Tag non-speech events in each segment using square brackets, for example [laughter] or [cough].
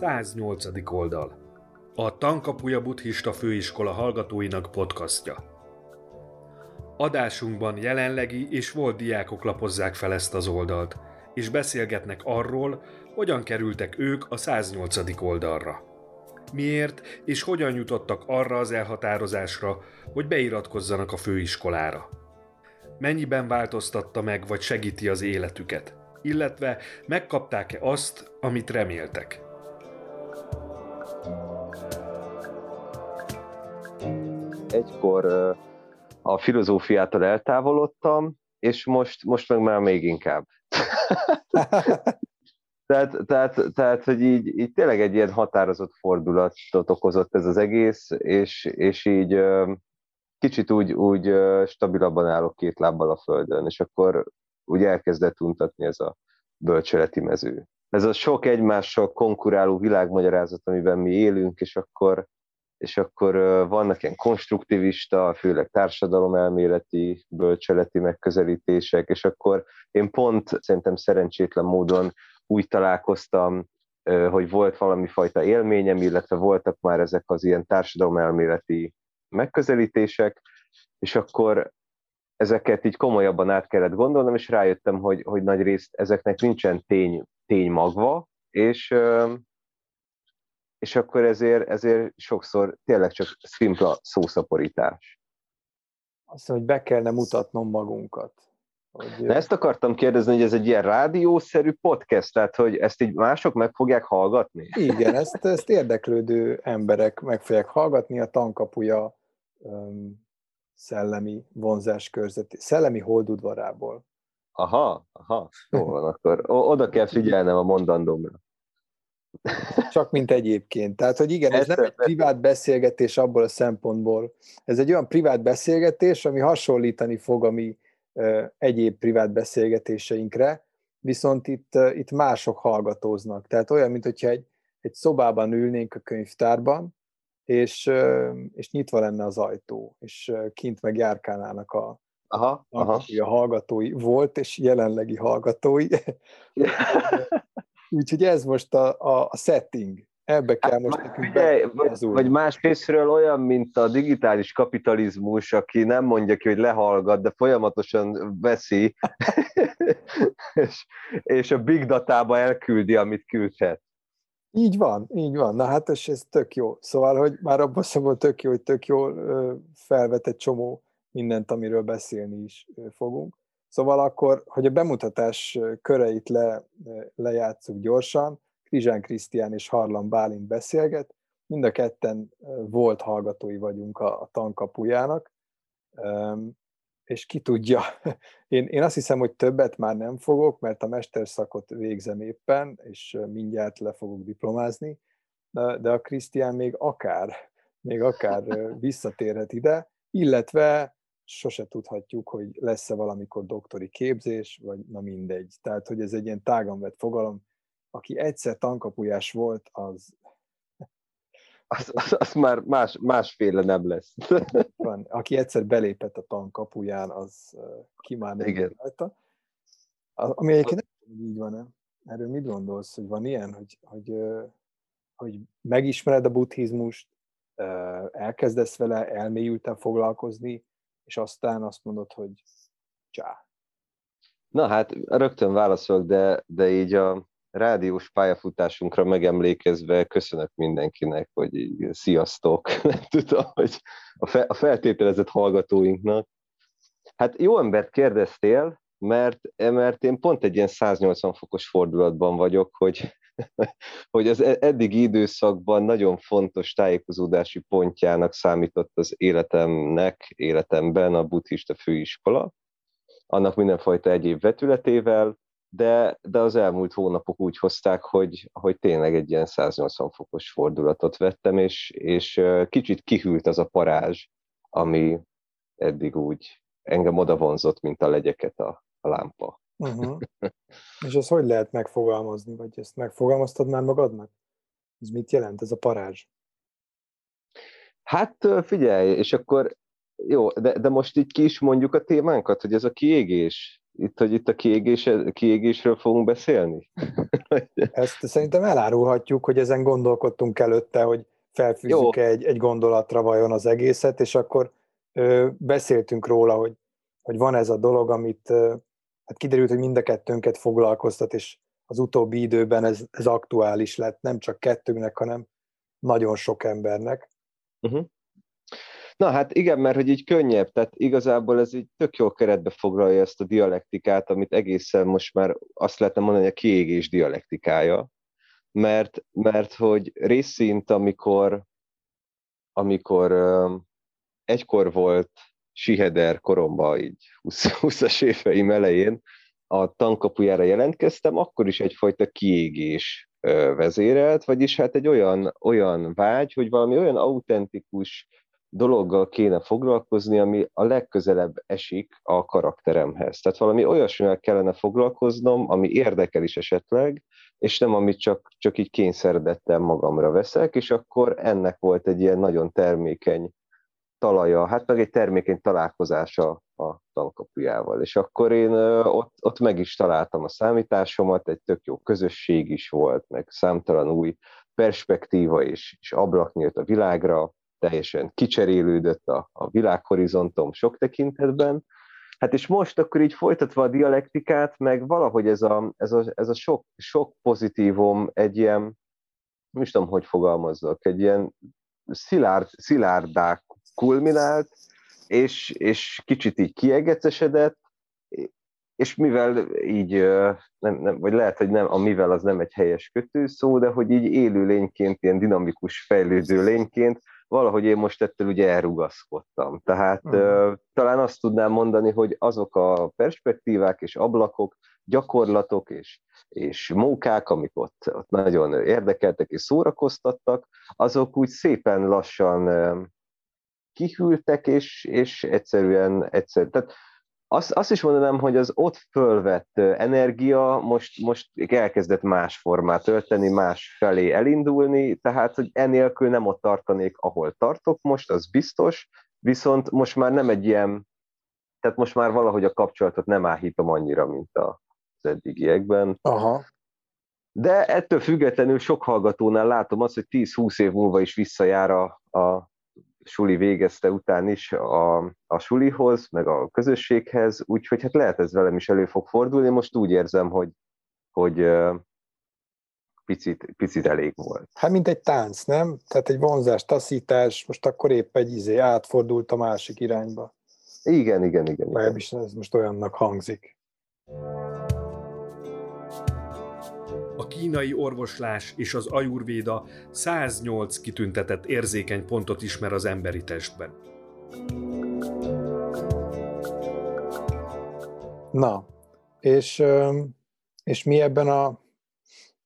108. oldal. A Tankapuja Buddhista Főiskola hallgatóinak podcastja. Adásunkban jelenlegi és volt diákok lapozzák fel ezt az oldalt, és beszélgetnek arról, hogyan kerültek ők a 108. oldalra. Miért és hogyan jutottak arra az elhatározásra, hogy beiratkozzanak a főiskolára. Mennyiben változtatta meg vagy segíti az életüket, illetve megkapták-e azt, amit reméltek. Egykor a filozófiától eltávolodtam, és most, most meg már még inkább. [laughs] tehát, tehát, tehát, hogy így, így tényleg egy ilyen határozott fordulatot okozott ez az egész, és, és így kicsit úgy, úgy stabilabban állok két lábbal a földön, és akkor úgy elkezdett untatni ez a bölcseleti mező. Ez a sok egymással konkuráló világmagyarázat, amiben mi élünk, és akkor és akkor vannak ilyen konstruktivista, főleg társadalomelméleti, bölcseleti megközelítések, és akkor én pont szerintem szerencsétlen módon úgy találkoztam, hogy volt valami fajta élményem, illetve voltak már ezek az ilyen társadalomelméleti megközelítések, és akkor ezeket így komolyabban át kellett gondolnom, és rájöttem, hogy, hogy nagy részt ezeknek nincsen tény, tény magva, és és akkor ezért, ezért sokszor tényleg csak szimpla szószaporítás. Azt hogy be kellene mutatnom magunkat. Hogy... Na ezt akartam kérdezni, hogy ez egy ilyen rádiószerű podcast, tehát hogy ezt így mások meg fogják hallgatni? Igen, ezt, ezt érdeklődő emberek meg fogják hallgatni, a tankapuja um, szellemi vonzás körzeti, szellemi holdudvarából. Aha, aha, jó van, akkor oda kell figyelnem a mondandómra. Csak mint egyébként. Tehát, hogy igen, ez nem egy privát beszélgetés abból a szempontból. Ez egy olyan privát beszélgetés, ami hasonlítani fog a mi egyéb privát beszélgetéseinkre, viszont itt, itt mások hallgatóznak. Tehát olyan, mint hogyha egy, egy szobában ülnénk a könyvtárban, és, és nyitva lenne az ajtó, és kint meg járkálnának a, aha, aha. a hallgatói, volt és jelenlegi hallgatói. [laughs] Úgyhogy ez most a, a, a setting. Ebbe kell hát, most nekünk figyelj, vagy, vagy más részről olyan, mint a digitális kapitalizmus, aki nem mondja ki, hogy lehallgat, de folyamatosan veszi, [laughs] és, és a big datába elküldi, amit küldhet. Így van, így van. Na hát ez, ez tök jó. Szóval, hogy már abban szóval tök jó, hogy tök jól felvet egy csomó mindent, amiről beszélni is fogunk. Szóval akkor, hogy a bemutatás köreit le, lejátszuk gyorsan, Krizsán Krisztián és Harlan Bálint beszélget, mind a ketten volt hallgatói vagyunk a, a tankapujának, és ki tudja, [laughs] én, én azt hiszem, hogy többet már nem fogok, mert a mesterszakot végzem éppen, és mindjárt le fogok diplomázni, de a Krisztián még akár, még akár visszatérhet ide, illetve sose tudhatjuk, hogy lesz-e valamikor doktori képzés, vagy na mindegy. Tehát, hogy ez egy ilyen tágan vett fogalom. Aki egyszer tankapujás volt, az... Az, az, az már más, másféle nem lesz. Van. Aki egyszer belépett a tankapuján, az ki már nem Igen. rajta. Ami egyébként nem így van-e. Erről mit gondolsz, hogy van ilyen, hogy, hogy, hogy megismered a buddhizmust, elkezdesz vele elmélyülten foglalkozni, és aztán azt mondod, hogy csá. Na hát rögtön válaszolok, de, de így a rádiós pályafutásunkra megemlékezve köszönök mindenkinek, hogy így, sziasztok, [laughs] nem tudom, hogy a, fe, a feltételezett hallgatóinknak. Hát jó embert kérdeztél, mert, mert én pont egy ilyen 180 fokos fordulatban vagyok, hogy, [laughs] hogy az e-, eddigi időszakban nagyon fontos tájékozódási pontjának számított az életemnek, életemben a buddhista főiskola, annak mindenfajta egyéb vetületével, de, de az elmúlt hónapok úgy hozták, hogy, hogy tényleg egy ilyen 180 fokos fordulatot vettem, és, és kicsit kihűlt az a parázs, ami eddig úgy engem oda vonzott, mint a legyeket a, a lámpa. Uh-huh. [laughs] És ezt hogy lehet megfogalmazni, vagy ezt megfogalmaztad már magadnak? Ez mit jelent, ez a parázs? Hát figyelj, és akkor jó, de, de most így ki is mondjuk a témánkat, hogy ez a kiégés, itt, hogy itt a kiégés, kiégésről fogunk beszélni? [laughs] Ezt szerintem elárulhatjuk, hogy ezen gondolkodtunk előtte, hogy felfűzzük egy, egy gondolatra vajon az egészet, és akkor ö, beszéltünk róla, hogy, hogy van ez a dolog, amit ö, hát kiderült, hogy mind a kettőnket foglalkoztat, és az utóbbi időben ez, ez aktuális lett, nem csak kettőnknek, hanem nagyon sok embernek. Uh-huh. Na hát igen, mert hogy így könnyebb, tehát igazából ez így tök jól keretbe foglalja ezt a dialektikát, amit egészen most már azt lehetne mondani, hogy a kiégés dialektikája, mert, mert hogy részint, amikor, amikor egykor volt Siheder koromban, így 20-as éveim elején, a tankapujára jelentkeztem, akkor is egyfajta kiégés vezérelt, vagyis hát egy olyan, olyan vágy, hogy valami olyan autentikus dologgal kéne foglalkozni, ami a legközelebb esik a karakteremhez. Tehát valami olyasmivel kellene foglalkoznom, ami érdekel is esetleg, és nem amit csak, csak így kényszeredettem magamra veszek, és akkor ennek volt egy ilyen nagyon termékeny talaja, hát meg egy termékeny találkozása a tankapujával. És akkor én ott, ott meg is találtam a számításomat, egy tök jó közösség is volt, meg számtalan új perspektíva és, és ablak nyílt a világra, teljesen kicserélődött a, a világhorizontom sok tekintetben. Hát és most akkor így folytatva a dialektikát, meg valahogy ez a, ez a, ez a sok, sok pozitívum egy ilyen, nem is tudom, hogy fogalmazzak, egy ilyen szilárd, szilárdák kulminált, és, és kicsit így kiegecesedett, és mivel így, nem, nem, vagy lehet, hogy nem, a mivel az nem egy helyes kötőszó, de hogy így élő lényként, ilyen dinamikus fejlődő lényként, valahogy én most ettől ugye elrugaszkodtam. Tehát uh-huh. talán azt tudnám mondani, hogy azok a perspektívák és ablakok, gyakorlatok és, és mókák, amik ott, ott nagyon érdekeltek és szórakoztattak, azok úgy szépen lassan kihűltek, és, és egyszerűen, egyszer, tehát azt, azt is mondanám, hogy az ott fölvett energia most, most elkezdett más formát ölteni, más felé elindulni, tehát hogy enélkül nem ott tartanék, ahol tartok most, az biztos, viszont most már nem egy ilyen, tehát most már valahogy a kapcsolatot nem áhítom annyira, mint az eddigiekben. Aha. De ettől függetlenül sok hallgatónál látom azt, hogy 10-20 év múlva is visszajár a, a suli végezte után is a, a sulihoz, meg a közösséghez, úgyhogy hát lehet ez velem is elő fog fordulni. Most úgy érzem, hogy, hogy picit, picit elég volt. Hát mint egy tánc, nem? Tehát egy vonzás, taszítás, most akkor épp egy izé átfordult a másik irányba. Igen, igen, igen. igen. is ez most olyannak hangzik. Kínai orvoslás és az ajurvéda 108 kitüntetett érzékeny pontot ismer az emberi testben. Na, és, és mi ebben a,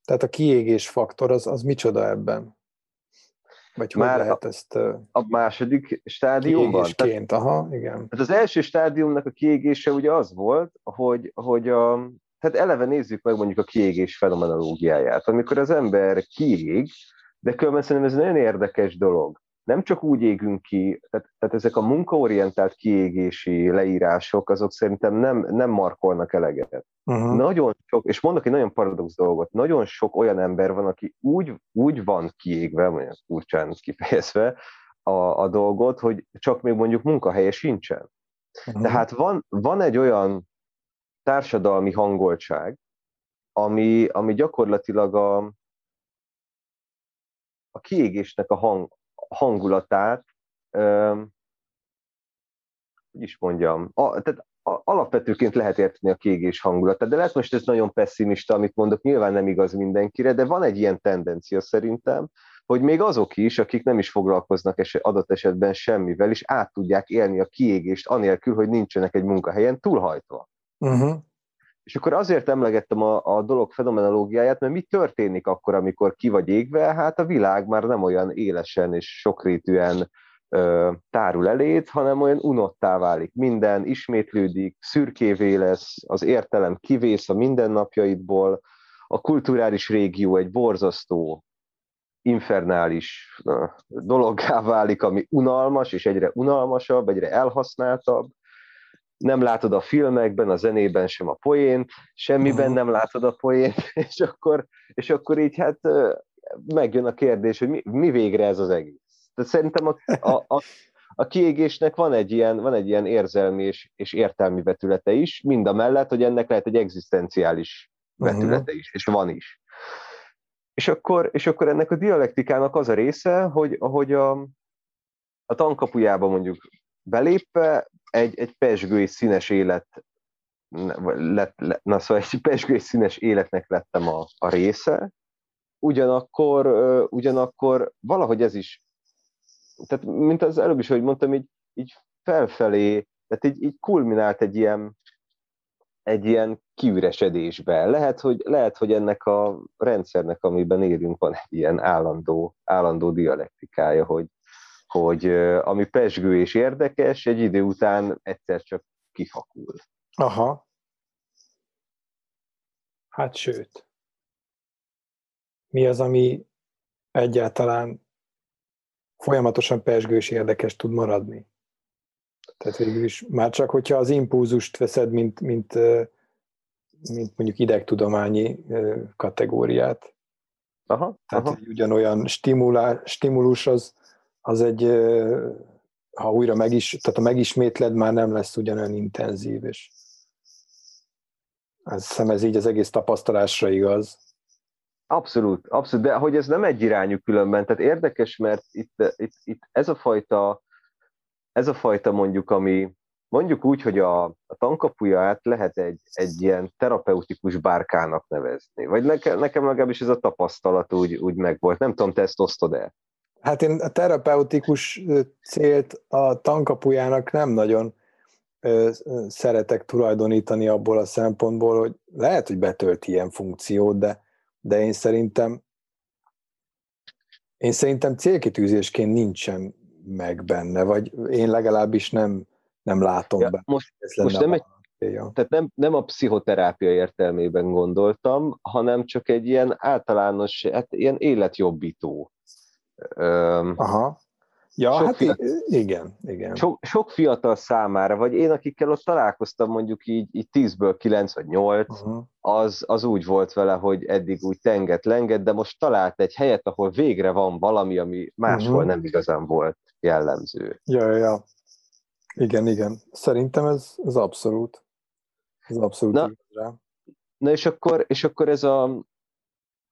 tehát a kiégés faktor, az, az micsoda ebben? Vagy hogy Már lehet a, ezt... A második stádiumban? Kiégésként, tehát, aha, igen. Hát az első stádiumnak a kiégése ugye az volt, hogy, hogy a, tehát eleve nézzük meg mondjuk a kiégés fenomenológiáját. Amikor az ember kiég, de különben szerintem ez nagyon érdekes dolog. Nem csak úgy égünk ki, tehát, tehát ezek a munkaorientált kiégési leírások, azok szerintem nem, nem markolnak eleget. Uh-huh. Nagyon sok, és mondok egy nagyon paradox dolgot, nagyon sok olyan ember van, aki úgy, úgy van kiégve, mondjuk furcsán kifejezve, a, a dolgot, hogy csak még mondjuk munkahelye sincsen. Uh-huh. Tehát van, van egy olyan társadalmi hangoltság, ami, ami gyakorlatilag a, a kiégésnek a hang, hangulatát, öm, hogy is mondjam, a, tehát alapvetőként lehet érteni a kiégés hangulatát, de lehet most ez nagyon pessimista, amit mondok, nyilván nem igaz mindenkire, de van egy ilyen tendencia szerintem, hogy még azok is, akik nem is foglalkoznak es- adott esetben semmivel, is át tudják élni a kiégést anélkül, hogy nincsenek egy munkahelyen túlhajtva. Uh-huh. És akkor azért emlegettem a, a dolog fenomenológiáját, mert mi történik akkor, amikor ki vagy égve? Hát a világ már nem olyan élesen és sokrétűen ö, tárul elét, hanem olyan unottá válik. Minden ismétlődik, szürkévé lesz, az értelem kivész a mindennapjaidból, a kulturális régió egy borzasztó, infernális dologgá válik, ami unalmas, és egyre unalmasabb, egyre elhasználtabb, nem látod a filmekben, a zenében sem a poént, semmiben nem látod a poént, [laughs] és akkor, és akkor így hát megjön a kérdés, hogy mi, mi végre ez az egész. Tehát szerintem a, a, a, a kiégésnek van egy ilyen, van egy ilyen érzelmi és, és értelmi vetülete is, mind a mellett, hogy ennek lehet egy egzisztenciális vetülete is, és van is. És akkor, és akkor ennek a dialektikának az a része, hogy ahogy a, a tankapujába mondjuk belépve egy, egy pesgő és színes élet lett, lett, na szóval egy pesgő és színes életnek lettem a, a része, ugyanakkor, ugyanakkor valahogy ez is, tehát mint az előbb is, hogy mondtam, így, így felfelé, tehát így, így kulminált egy ilyen, egy ilyen kiüresedésbe. Lehet hogy, lehet, hogy ennek a rendszernek, amiben élünk, van egy ilyen állandó, állandó dialektikája, hogy, hogy ami pesgő és érdekes, egy idő után egyszer csak kifakul. Aha. Hát sőt. Mi az, ami egyáltalán folyamatosan pesgő és érdekes tud maradni? Tehát végül is már csak, hogyha az impulzust veszed, mint, mint, mint mondjuk idegtudományi kategóriát. Aha, Tehát aha. ugyanolyan stimulá, stimulus az, az egy, ha újra megis, tehát a megismétled már nem lesz ugyanolyan intenzív, és azt hiszem ez így az egész tapasztalásra igaz. Abszolút, abszolút, de hogy ez nem egy irányú különben, tehát érdekes, mert itt, itt, itt ez a fajta, ez a fajta mondjuk, ami mondjuk úgy, hogy a, a tankapuját lehet egy, egy ilyen terapeutikus bárkának nevezni, vagy nekem, nekem legalábbis ez a tapasztalat úgy, úgy megvolt, nem tudom, te ezt osztod el? Hát én a terapeutikus célt a tankapujának nem nagyon szeretek tulajdonítani abból a szempontból, hogy lehet, hogy betölt ilyen funkciót, de, de én szerintem én szerintem célkitűzésként nincsen meg benne, vagy én legalábbis nem, nem látom ja, be. Most, most nem, egy, tehát nem, nem a pszichoterápia értelmében gondoltam, hanem csak egy ilyen általános, hát ilyen életjobbító Aha. Ja, sok hát fiatal, igen, igen. Sok, sok fiatal számára, vagy én, akikkel ott találkoztam mondjuk így, így 10-ből 9 vagy 8, uh-huh. az, az úgy volt vele, hogy eddig úgy tenget lenget, de most talált egy helyet, ahol végre van valami, ami máshol uh-huh. nem igazán volt jellemző. Ja, ja, ja. Igen, igen. Szerintem ez, ez abszolút. Ez abszolút na, na és akkor, és akkor ez a,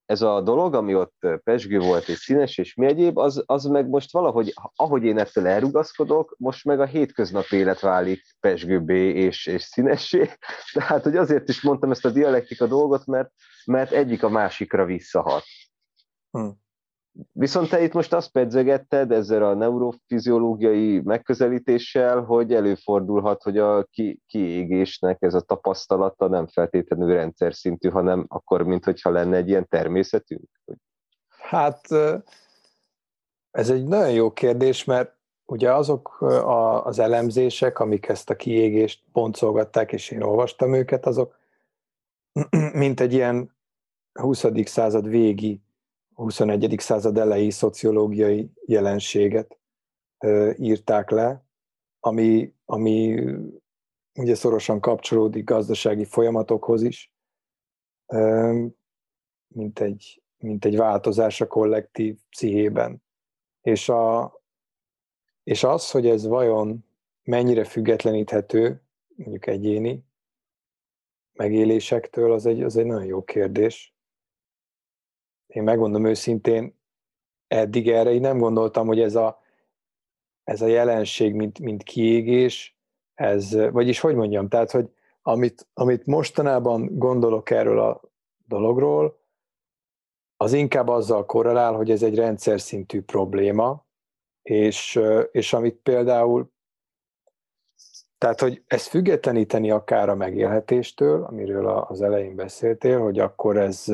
ez a dolog, ami ott pesgő volt és színes és mi egyéb, az, az meg most valahogy, ahogy én ettől elrugaszkodok, most meg a hétköznap élet válik pesgőbbé és, és színessé. [laughs] Tehát, hogy azért is mondtam ezt a dialektika dolgot, mert, mert egyik a másikra visszahat. Hm. Viszont te itt most azt pedzegetted ezzel a neurofiziológiai megközelítéssel, hogy előfordulhat, hogy a ki, kiégésnek ez a tapasztalata nem feltétlenül rendszer szintű, hanem akkor, mintha lenne egy ilyen természetünk? Hát ez egy nagyon jó kérdés, mert ugye azok az elemzések, amik ezt a kiégést boncolgatták, és én olvastam őket, azok [clears throat] mint egy ilyen 20. század végi 21. század elejé szociológiai jelenséget írták le, ami, ami ugye szorosan kapcsolódik gazdasági folyamatokhoz is, mint egy, mint egy változás a kollektív pszichében. És, a, és az, hogy ez vajon mennyire függetleníthető, mondjuk egyéni megélésektől, az egy, az egy nagyon jó kérdés én megmondom őszintén, eddig erre én nem gondoltam, hogy ez a, ez a jelenség, mint, mint kiégés, ez, vagyis hogy mondjam, tehát, hogy amit, amit mostanában gondolok erről a dologról, az inkább azzal korrelál, hogy ez egy rendszer szintű probléma, és, és amit például, tehát, hogy ezt függetleníteni akár a megélhetéstől, amiről az elején beszéltél, hogy akkor ez,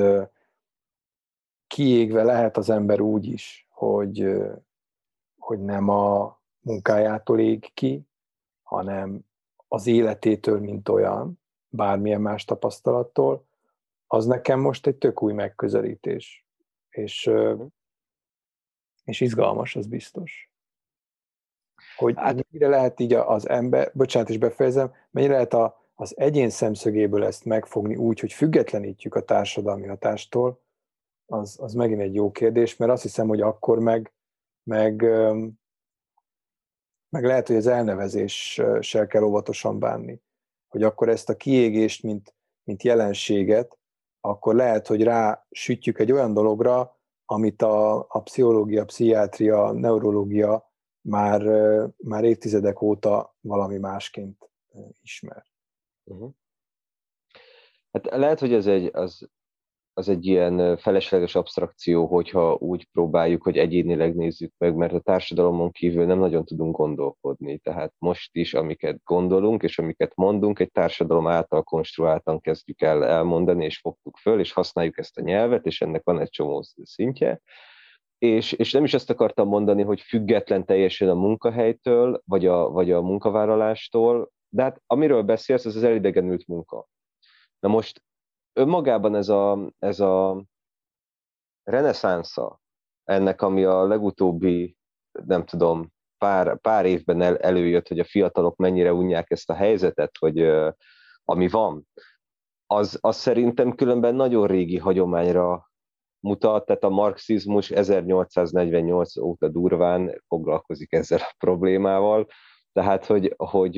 kiégve lehet az ember úgy is, hogy, hogy nem a munkájától ég ki, hanem az életétől, mint olyan, bármilyen más tapasztalattól, az nekem most egy tök új megközelítés. És, és izgalmas, az biztos. hogy hát, mennyire lehet így az ember, bocsánat is befejezem, mennyire lehet a, az egyén szemszögéből ezt megfogni úgy, hogy függetlenítjük a társadalmi hatástól, az, az megint egy jó kérdés, mert azt hiszem, hogy akkor meg, meg, meg lehet, hogy az elnevezéssel kell óvatosan bánni. Hogy akkor ezt a kiégést, mint, mint jelenséget, akkor lehet, hogy rá sütjük egy olyan dologra, amit a, a pszichológia, pszichiátria, neurológia már, már évtizedek óta valami másként ismer. Uh-huh. Hát lehet, hogy ez egy, az, az egy ilyen felesleges abstrakció, hogyha úgy próbáljuk, hogy egyénileg nézzük meg, mert a társadalomon kívül nem nagyon tudunk gondolkodni. Tehát most is, amiket gondolunk, és amiket mondunk, egy társadalom által konstruáltan kezdjük el elmondani, és fogtuk föl, és használjuk ezt a nyelvet, és ennek van egy csomó szintje. És, és nem is ezt akartam mondani, hogy független teljesen a munkahelytől, vagy a, vagy a munkavállalástól, de hát amiről beszélsz, az az elidegenült munka. Na most önmagában ez a, ez a reneszánsza ennek, ami a legutóbbi, nem tudom, pár, pár évben el, előjött, hogy a fiatalok mennyire unják ezt a helyzetet, hogy uh, ami van, az, az szerintem különben nagyon régi hagyományra mutat, tehát a marxizmus 1848 óta durván foglalkozik ezzel a problémával, tehát hogy, hogy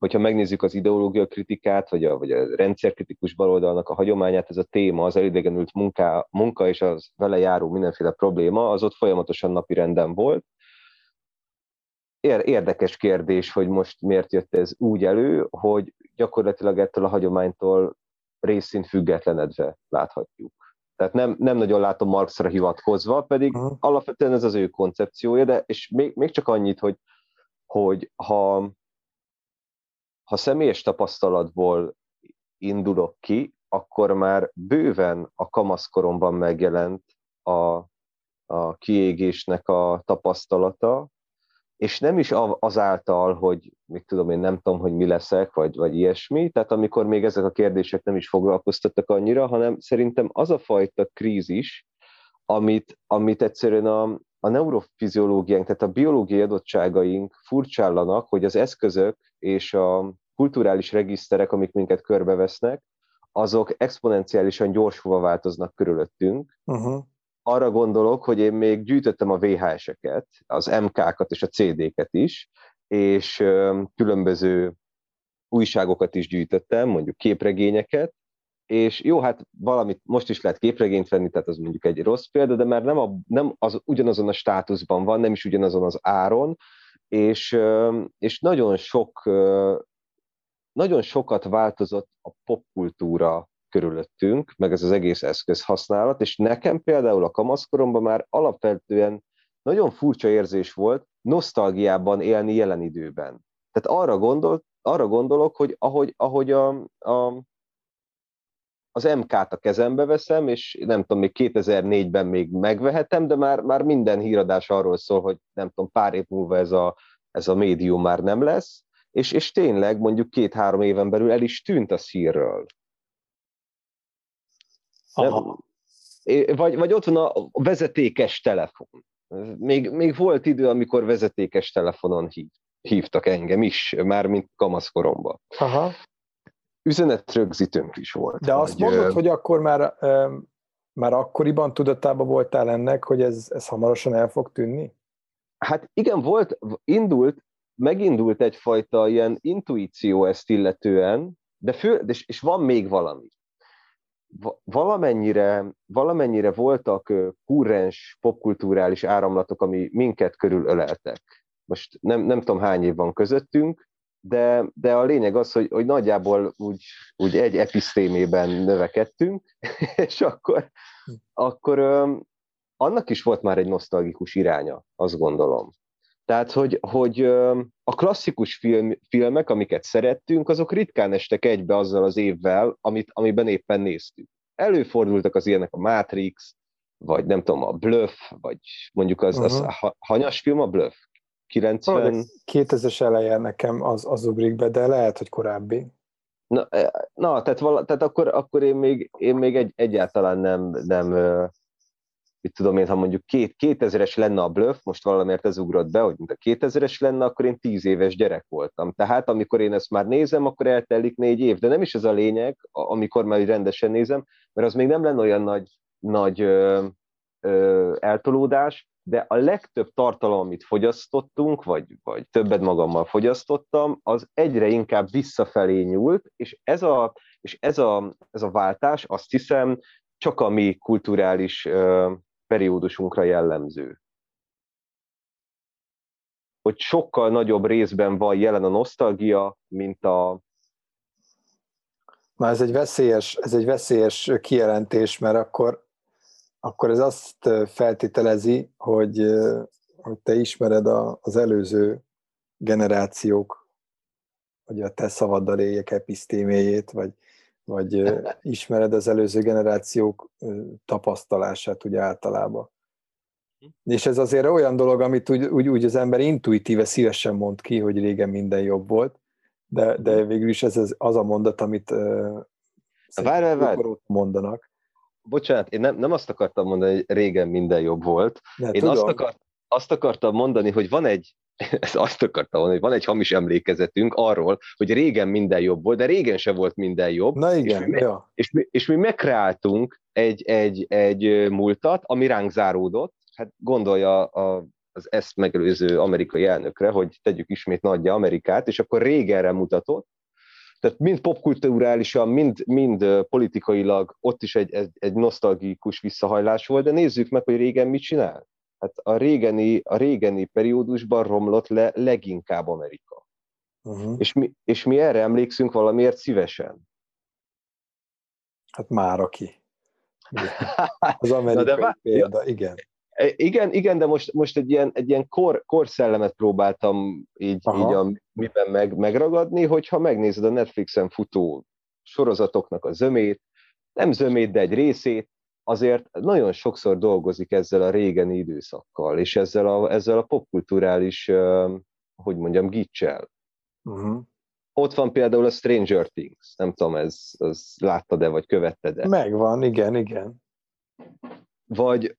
hogyha megnézzük az ideológia kritikát, vagy a, vagy a rendszerkritikus baloldalnak a hagyományát, ez a téma, az elidegenült munka, munka és az vele járó mindenféle probléma, az ott folyamatosan napi renden volt. Érdekes kérdés, hogy most miért jött ez úgy elő, hogy gyakorlatilag ettől a hagyománytól részint függetlenedve láthatjuk. Tehát nem, nem nagyon látom Marxra hivatkozva, pedig uh-huh. alapvetően ez az ő koncepciója, de és még, még csak annyit, hogy, hogy ha ha személyes tapasztalatból indulok ki, akkor már bőven a kamaszkoromban megjelent a, a kiégésnek a tapasztalata, és nem is azáltal, hogy még tudom én nem tudom, hogy mi leszek, vagy, vagy ilyesmi, tehát amikor még ezek a kérdések nem is foglalkoztattak annyira, hanem szerintem az a fajta krízis, amit, amit egyszerűen a, a neurofiziológiánk, tehát a biológiai adottságaink furcsállanak, hogy az eszközök és a kulturális regiszterek, amik minket körbevesznek, azok exponenciálisan gyorsulva változnak körülöttünk. Uh-huh. Arra gondolok, hogy én még gyűjtöttem a VHS-eket, az MK-kat és a CD-ket is, és különböző újságokat is gyűjtöttem, mondjuk képregényeket, és jó, hát valamit most is lehet képregényt venni, tehát az mondjuk egy rossz példa, de már nem, a, nem az ugyanazon a státuszban van, nem is ugyanazon az áron, és, és nagyon sok nagyon sokat változott a popkultúra körülöttünk, meg ez az egész eszköz használat, és nekem például a kamaszkoromban már alapvetően nagyon furcsa érzés volt nosztalgiában élni jelen időben. Tehát arra, gondolt, arra gondolok, hogy ahogy, ahogy a, a, az MK-t a kezembe veszem, és nem tudom, még 2004-ben még megvehetem, de már, már minden híradás arról szól, hogy nem tudom, pár év múlva ez a, ez a médium már nem lesz, és, és tényleg mondjuk két-három éven belül el is tűnt a szírről. Vagy, vagy ott van a vezetékes telefon. Még, még volt idő, amikor vezetékes telefonon hív, hívtak engem is, már mint kamaszkoromban. Aha. Üzenetrögzítőnk is volt. De azt mondod, hogy akkor már, már akkoriban tudatában voltál ennek, hogy ez, ez hamarosan el fog tűnni? Hát igen, volt, indult, megindult egyfajta ilyen intuíció ezt illetően, de fő, és, és van még valami. Valamennyire, valamennyire voltak kurrens popkulturális áramlatok, ami minket körül öleltek. Most nem, nem tudom hány év van közöttünk, de, de a lényeg az, hogy, hogy nagyjából úgy, úgy egy episztémében növekedtünk, [laughs] és akkor, akkor annak is volt már egy nosztalgikus iránya, azt gondolom. Tehát, hogy, hogy a klasszikus film, filmek, amiket szerettünk, azok ritkán estek egybe azzal az évvel, amit, amiben éppen néztük. Előfordultak az ilyenek a Matrix, vagy nem tudom, a Bluff, vagy mondjuk az, uh-huh. az hanyas film a Bluff? 90... 2000-es eleje nekem az, az ugrik be, de lehet, hogy korábbi. Na, e, na tehát, vala, tehát akkor, akkor én még, én még egy, egyáltalán nem, nem mit tudom én, ha mondjuk két, 2000-es lenne a bluff, most valamiért ez ugrott be, hogy mint a 2000-es lenne, akkor én 10 éves gyerek voltam. Tehát amikor én ezt már nézem, akkor eltelik négy év, de nem is ez a lényeg, amikor már rendesen nézem, mert az még nem lenne olyan nagy, nagy ö, ö, eltolódás, de a legtöbb tartalom, amit fogyasztottunk, vagy, vagy többet magammal fogyasztottam, az egyre inkább visszafelé nyúlt, és ez a, és ez a, ez a váltás azt hiszem csak a mi kulturális periódusunkra jellemző. Hogy sokkal nagyobb részben van jelen a nosztalgia, mint a... Na ez egy veszélyes, ez egy veszélyes kijelentés, mert akkor, akkor ez azt feltételezi, hogy, hogy te ismered a, az előző generációk, hogy a te szavaddal éljek episztéméjét, vagy, vagy ismered az előző generációk tapasztalását úgy általában. Hm. És ez azért olyan dolog, amit úgy, úgy, úgy az ember intuitíve szívesen mond ki, hogy régen minden jobb volt, de, de hm. végül is ez az, az a mondat, amit uh, várj, várj. mondanak. Bocsánat, én nem, nem azt akartam mondani, hogy régen minden jobb volt. De, én tudom. azt, akart, azt akartam mondani, hogy van egy, ezt azt akartam mondani, hogy van egy hamis emlékezetünk arról, hogy régen minden jobb volt, de régen se volt minden jobb. Na igen, és mi, ja. és mi, és mi megkreáltunk egy, egy, egy múltat, ami ránk záródott, hát gondolja a, az ezt megelőző amerikai elnökre, hogy tegyük ismét nagyja Amerikát, és akkor régenre mutatott, tehát mind popkulturálisan, mind, mind politikailag ott is egy, egy, egy nosztalgikus visszahajlás volt, de nézzük meg, hogy régen mit csinál hát a régeni, a régeni periódusban romlott le leginkább Amerika. Uh-huh. És, mi, és mi erre emlékszünk valamiért szívesen. Hát már aki. [laughs] Az amerikai de vár... példa, igen. E, igen, igen, de most, most egy ilyen, egy ilyen kor, korszellemet próbáltam így, így a, miben meg, megragadni, hogyha megnézed a Netflixen futó sorozatoknak a zömét, nem zömét, de egy részét, azért nagyon sokszor dolgozik ezzel a régeni időszakkal, és ezzel a, ezzel a popkulturális, hogy mondjam, gicsel. Uh-huh. Ott van például a Stranger Things, nem tudom, ez, ez láttad-e, vagy követted-e? Megvan, igen, igen. Vagy,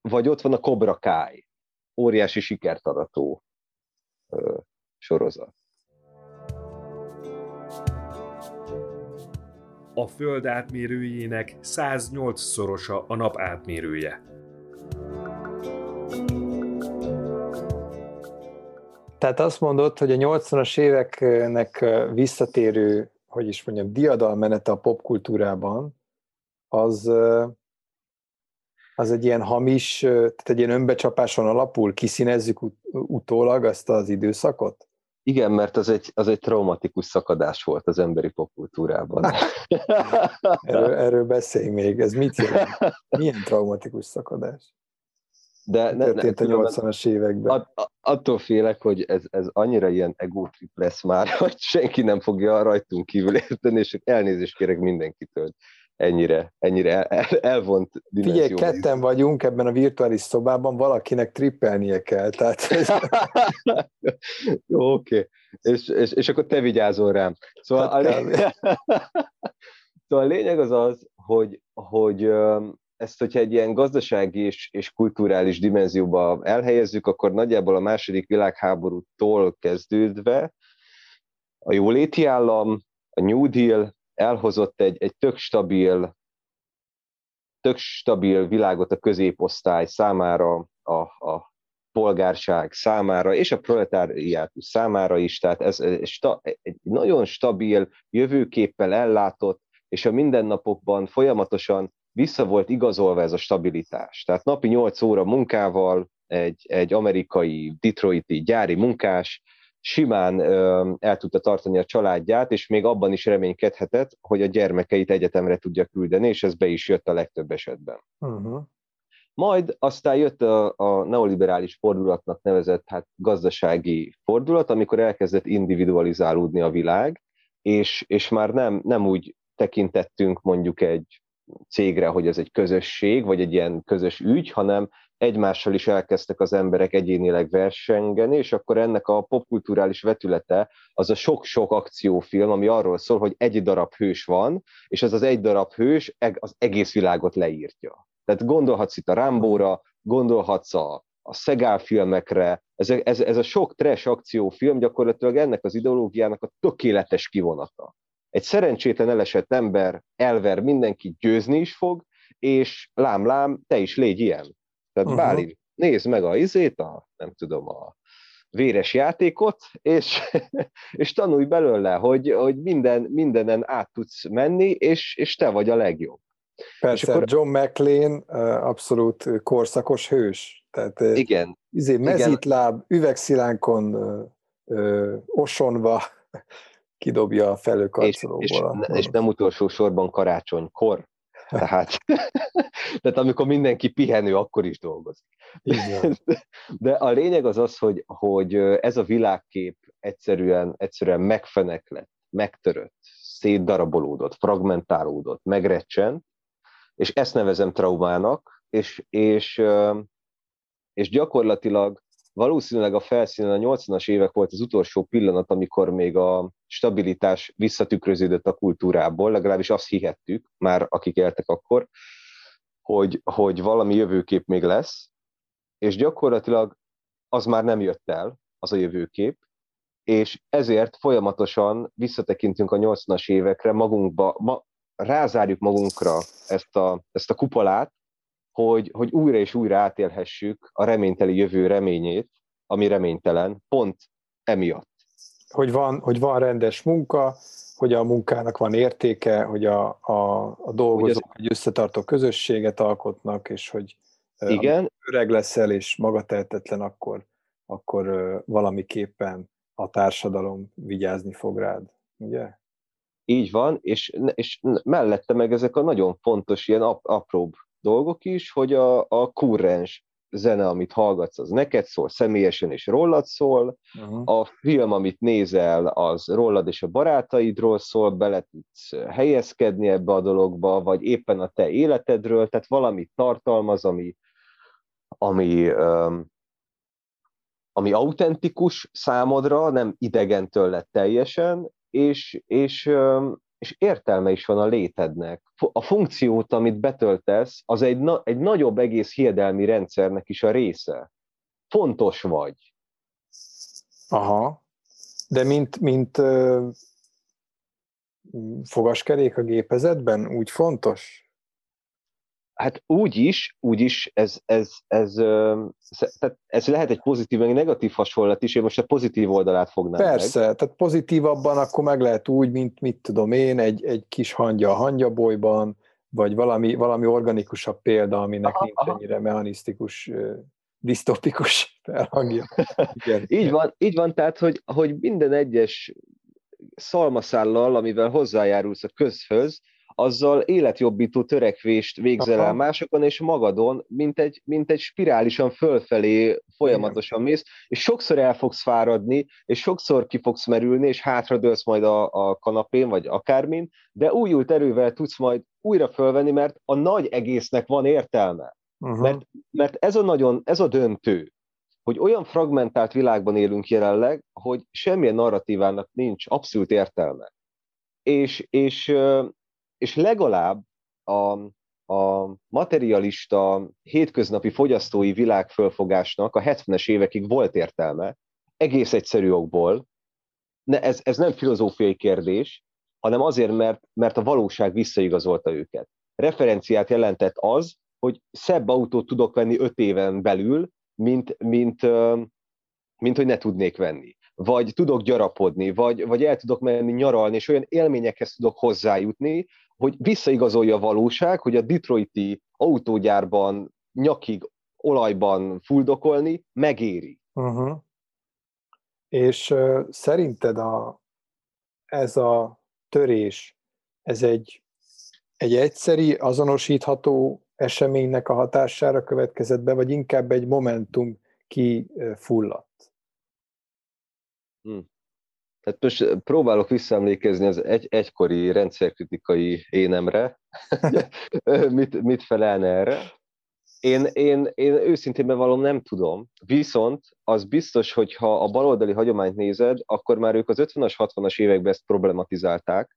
vagy ott van a Cobra Kai, óriási sikertarató sorozat. A Föld átmérőjének 108-szorosa a nap átmérője. Tehát azt mondod, hogy a 80-as éveknek visszatérő, hogy is mondjam, diadalmenete a popkultúrában, az, az egy ilyen hamis, tehát egy ilyen önbecsapáson alapul, kiszínezzük ut- utólag azt az időszakot? Igen, mert az egy, az egy traumatikus szakadás volt az emberi popkultúrában. [laughs] erről, erről beszélj még, ez mit jelent? Milyen traumatikus szakadás? De ne, történt ne, a 80-as években. Att, attól félek, hogy ez, ez annyira ilyen egotrip lesz már, [laughs] hogy senki nem fogja rajtunk kívül érteni, és elnézést kérek mindenkitől ennyire, ennyire el, el, elvont Figyelj, ketten vagyunk ebben a virtuális szobában, valakinek trippelnie kell. Tehát ez... [laughs] Jó, oké. Okay. És, és, és akkor te vigyázol rám. Szóval, a, lé... [laughs] szóval a lényeg az az, hogy, hogy ezt, hogyha egy ilyen gazdasági és, és kulturális dimenzióba elhelyezzük, akkor nagyjából a második világháborútól kezdődve a jóléti állam, a New Deal, elhozott egy, egy tök stabil, tök stabil világot a középosztály számára, a, a polgárság számára, és a proletáriátus számára is, tehát ez egy nagyon stabil, jövőképpel ellátott, és a mindennapokban folyamatosan vissza volt igazolva ez a stabilitás. Tehát napi 8 óra munkával egy, egy amerikai, detroiti gyári munkás simán el tudta tartani a családját, és még abban is reménykedhetett, hogy a gyermekeit egyetemre tudja küldeni, és ez be is jött a legtöbb esetben. Uh-huh. Majd aztán jött a, a neoliberális fordulatnak nevezett hát, gazdasági fordulat, amikor elkezdett individualizálódni a világ, és, és már nem, nem úgy tekintettünk mondjuk egy cégre, hogy ez egy közösség, vagy egy ilyen közös ügy, hanem egymással is elkezdtek az emberek egyénileg versengeni, és akkor ennek a popkulturális vetülete az a sok-sok akciófilm, ami arról szól, hogy egy darab hős van, és ez az egy darab hős az egész világot leírtja. Tehát gondolhatsz itt a Rambóra, gondolhatsz a, a Szegál filmekre, ez, ez, ez a sok trash akciófilm gyakorlatilag ennek az ideológiának a tökéletes kivonata. Egy szerencsétlen elesett ember elver mindenki győzni is fog, és lám-lám, te is légy ilyen. Tehát uh-huh. bár nézd meg a izét, a, nem tudom, a véres játékot, és, [laughs] és tanulj belőle, hogy, hogy minden, mindenen át tudsz menni, és, és te vagy a legjobb. Persze, akkor... John McLean abszolút korszakos hős. Tehát, igen. Izé, mezitláb, üvegszilánkon ö, osonva [laughs] kidobja a felőkarcolóból. És, és, és nem utolsó sorban karácsonykor. Tehát, [laughs] tehát amikor mindenki pihenő, akkor is dolgozik. [laughs] De a lényeg az az, hogy, hogy ez a világkép egyszerűen, egyszerűen megfeneklett, megtörött, szétdarabolódott, fragmentálódott, megrecsent, és ezt nevezem traumának, és, és, és gyakorlatilag valószínűleg a felszínen a 80-as évek volt az utolsó pillanat, amikor még a stabilitás visszatükröződött a kultúrából, legalábbis azt hihettük, már akik éltek akkor, hogy, hogy valami jövőkép még lesz, és gyakorlatilag az már nem jött el, az a jövőkép, és ezért folyamatosan visszatekintünk a 80-as évekre, magunkba, ma, rázárjuk magunkra ezt a, ezt a kupolát, hogy, hogy újra és újra átélhessük a reményteli jövő reményét, ami reménytelen, pont emiatt. Hogy van, hogy van rendes munka, hogy a munkának van értéke, hogy a, a, a dolgozók ez... egy összetartó közösséget alkotnak, és hogy Igen. öreg leszel és magatehetetlen, akkor, akkor valamiképpen a társadalom vigyázni fog rád, ugye? Így van, és, és mellette meg ezek a nagyon fontos ilyen ap, apróbb dolgok is, hogy a, a kurrens zene, amit hallgatsz, az neked szól, személyesen és rólad szól, uh-huh. a film, amit nézel, az rólad és a barátaidról szól, bele tudsz helyezkedni ebbe a dologba, vagy éppen a te életedről, tehát valamit tartalmaz, ami, ami, um, ami autentikus számodra, nem idegen tőled teljesen, és, és um, és értelme is van a létednek. A funkciót, amit betöltesz, az egy, na, egy nagyobb egész hiedelmi rendszernek is a része. Fontos vagy. Aha. De mint, mint uh, fogaskerék a gépezetben úgy fontos? Hát úgy is, úgy is, ez, ez, ez, ez, ez lehet egy pozitív, meg negatív hasonlat is, én most a pozitív oldalát fognám Persze, meg. tehát pozitívabban akkor meg lehet úgy, mint mit tudom én, egy, egy kis hangya a hangyabolyban, vagy valami, valami organikusabb példa, aminek aha, nincs aha. ennyire mechanisztikus, disztopikus felhangja. [laughs] Igen. így, van, így van, tehát, hogy, hogy minden egyes szalmaszállal, amivel hozzájárulsz a közhöz, azzal életjobbító törekvést végzel el másokon és magadon, mint egy, mint egy spirálisan fölfelé folyamatosan mész, és sokszor el fogsz fáradni, és sokszor ki fogsz merülni, és hátradőlsz majd a, a kanapén, vagy akármin, de újult erővel tudsz majd újra fölvenni, mert a nagy egésznek van értelme. Uh-huh. Mert, mert ez a nagyon, ez a döntő, hogy olyan fragmentált világban élünk jelenleg, hogy semmilyen narratívának nincs abszolút értelme. És, és és legalább a, a materialista, hétköznapi fogyasztói világfölfogásnak a 70-es évekig volt értelme, egész egyszerű okból, ne, ez, ez nem filozófiai kérdés, hanem azért, mert, mert a valóság visszaigazolta őket. Referenciát jelentett az, hogy szebb autót tudok venni öt éven belül, mint, mint, mint hogy ne tudnék venni. Vagy tudok gyarapodni, vagy, vagy el tudok menni nyaralni, és olyan élményekhez tudok hozzájutni, hogy visszaigazolja a valóság, hogy a detroiti autógyárban nyakig olajban fuldokolni megéri. Uh-huh. És uh, szerinted a, ez a törés, ez egy, egy egyszeri, azonosítható eseménynek a hatására következett be, vagy inkább egy momentum kifulladt? Hmm. Tehát most próbálok visszaemlékezni az egy, egykori rendszerkritikai énemre, [laughs] mit, mit felelne erre. Én, én, én őszintén bevallom nem tudom, viszont az biztos, hogy ha a baloldali hagyományt nézed, akkor már ők az 50-as, 60-as években ezt problematizálták,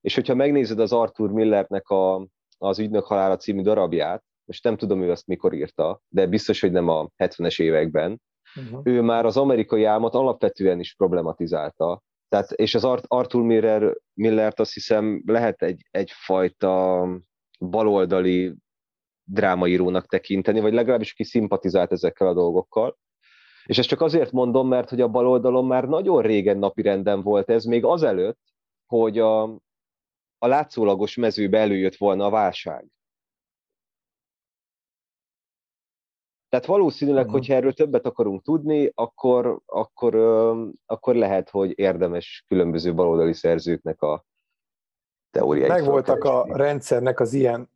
és hogyha megnézed az Arthur Millernek a, az Ügynök halála című darabját, most nem tudom ő azt mikor írta, de biztos, hogy nem a 70-es években, uh-huh. ő már az amerikai álmot alapvetően is problematizálta, tehát, és az Arthur Miller, Millert azt hiszem lehet egy, egyfajta baloldali drámaírónak tekinteni, vagy legalábbis ki szimpatizált ezekkel a dolgokkal. És ezt csak azért mondom, mert hogy a baloldalon már nagyon régen napirenden volt ez, még azelőtt, hogy a, a látszólagos mezőbe előjött volna a válság. Tehát valószínűleg, uh-huh. hogyha erről többet akarunk tudni, akkor, akkor, akkor lehet, hogy érdemes különböző baloldali szerzőknek a teóriáit. Megvoltak a rendszernek az ilyen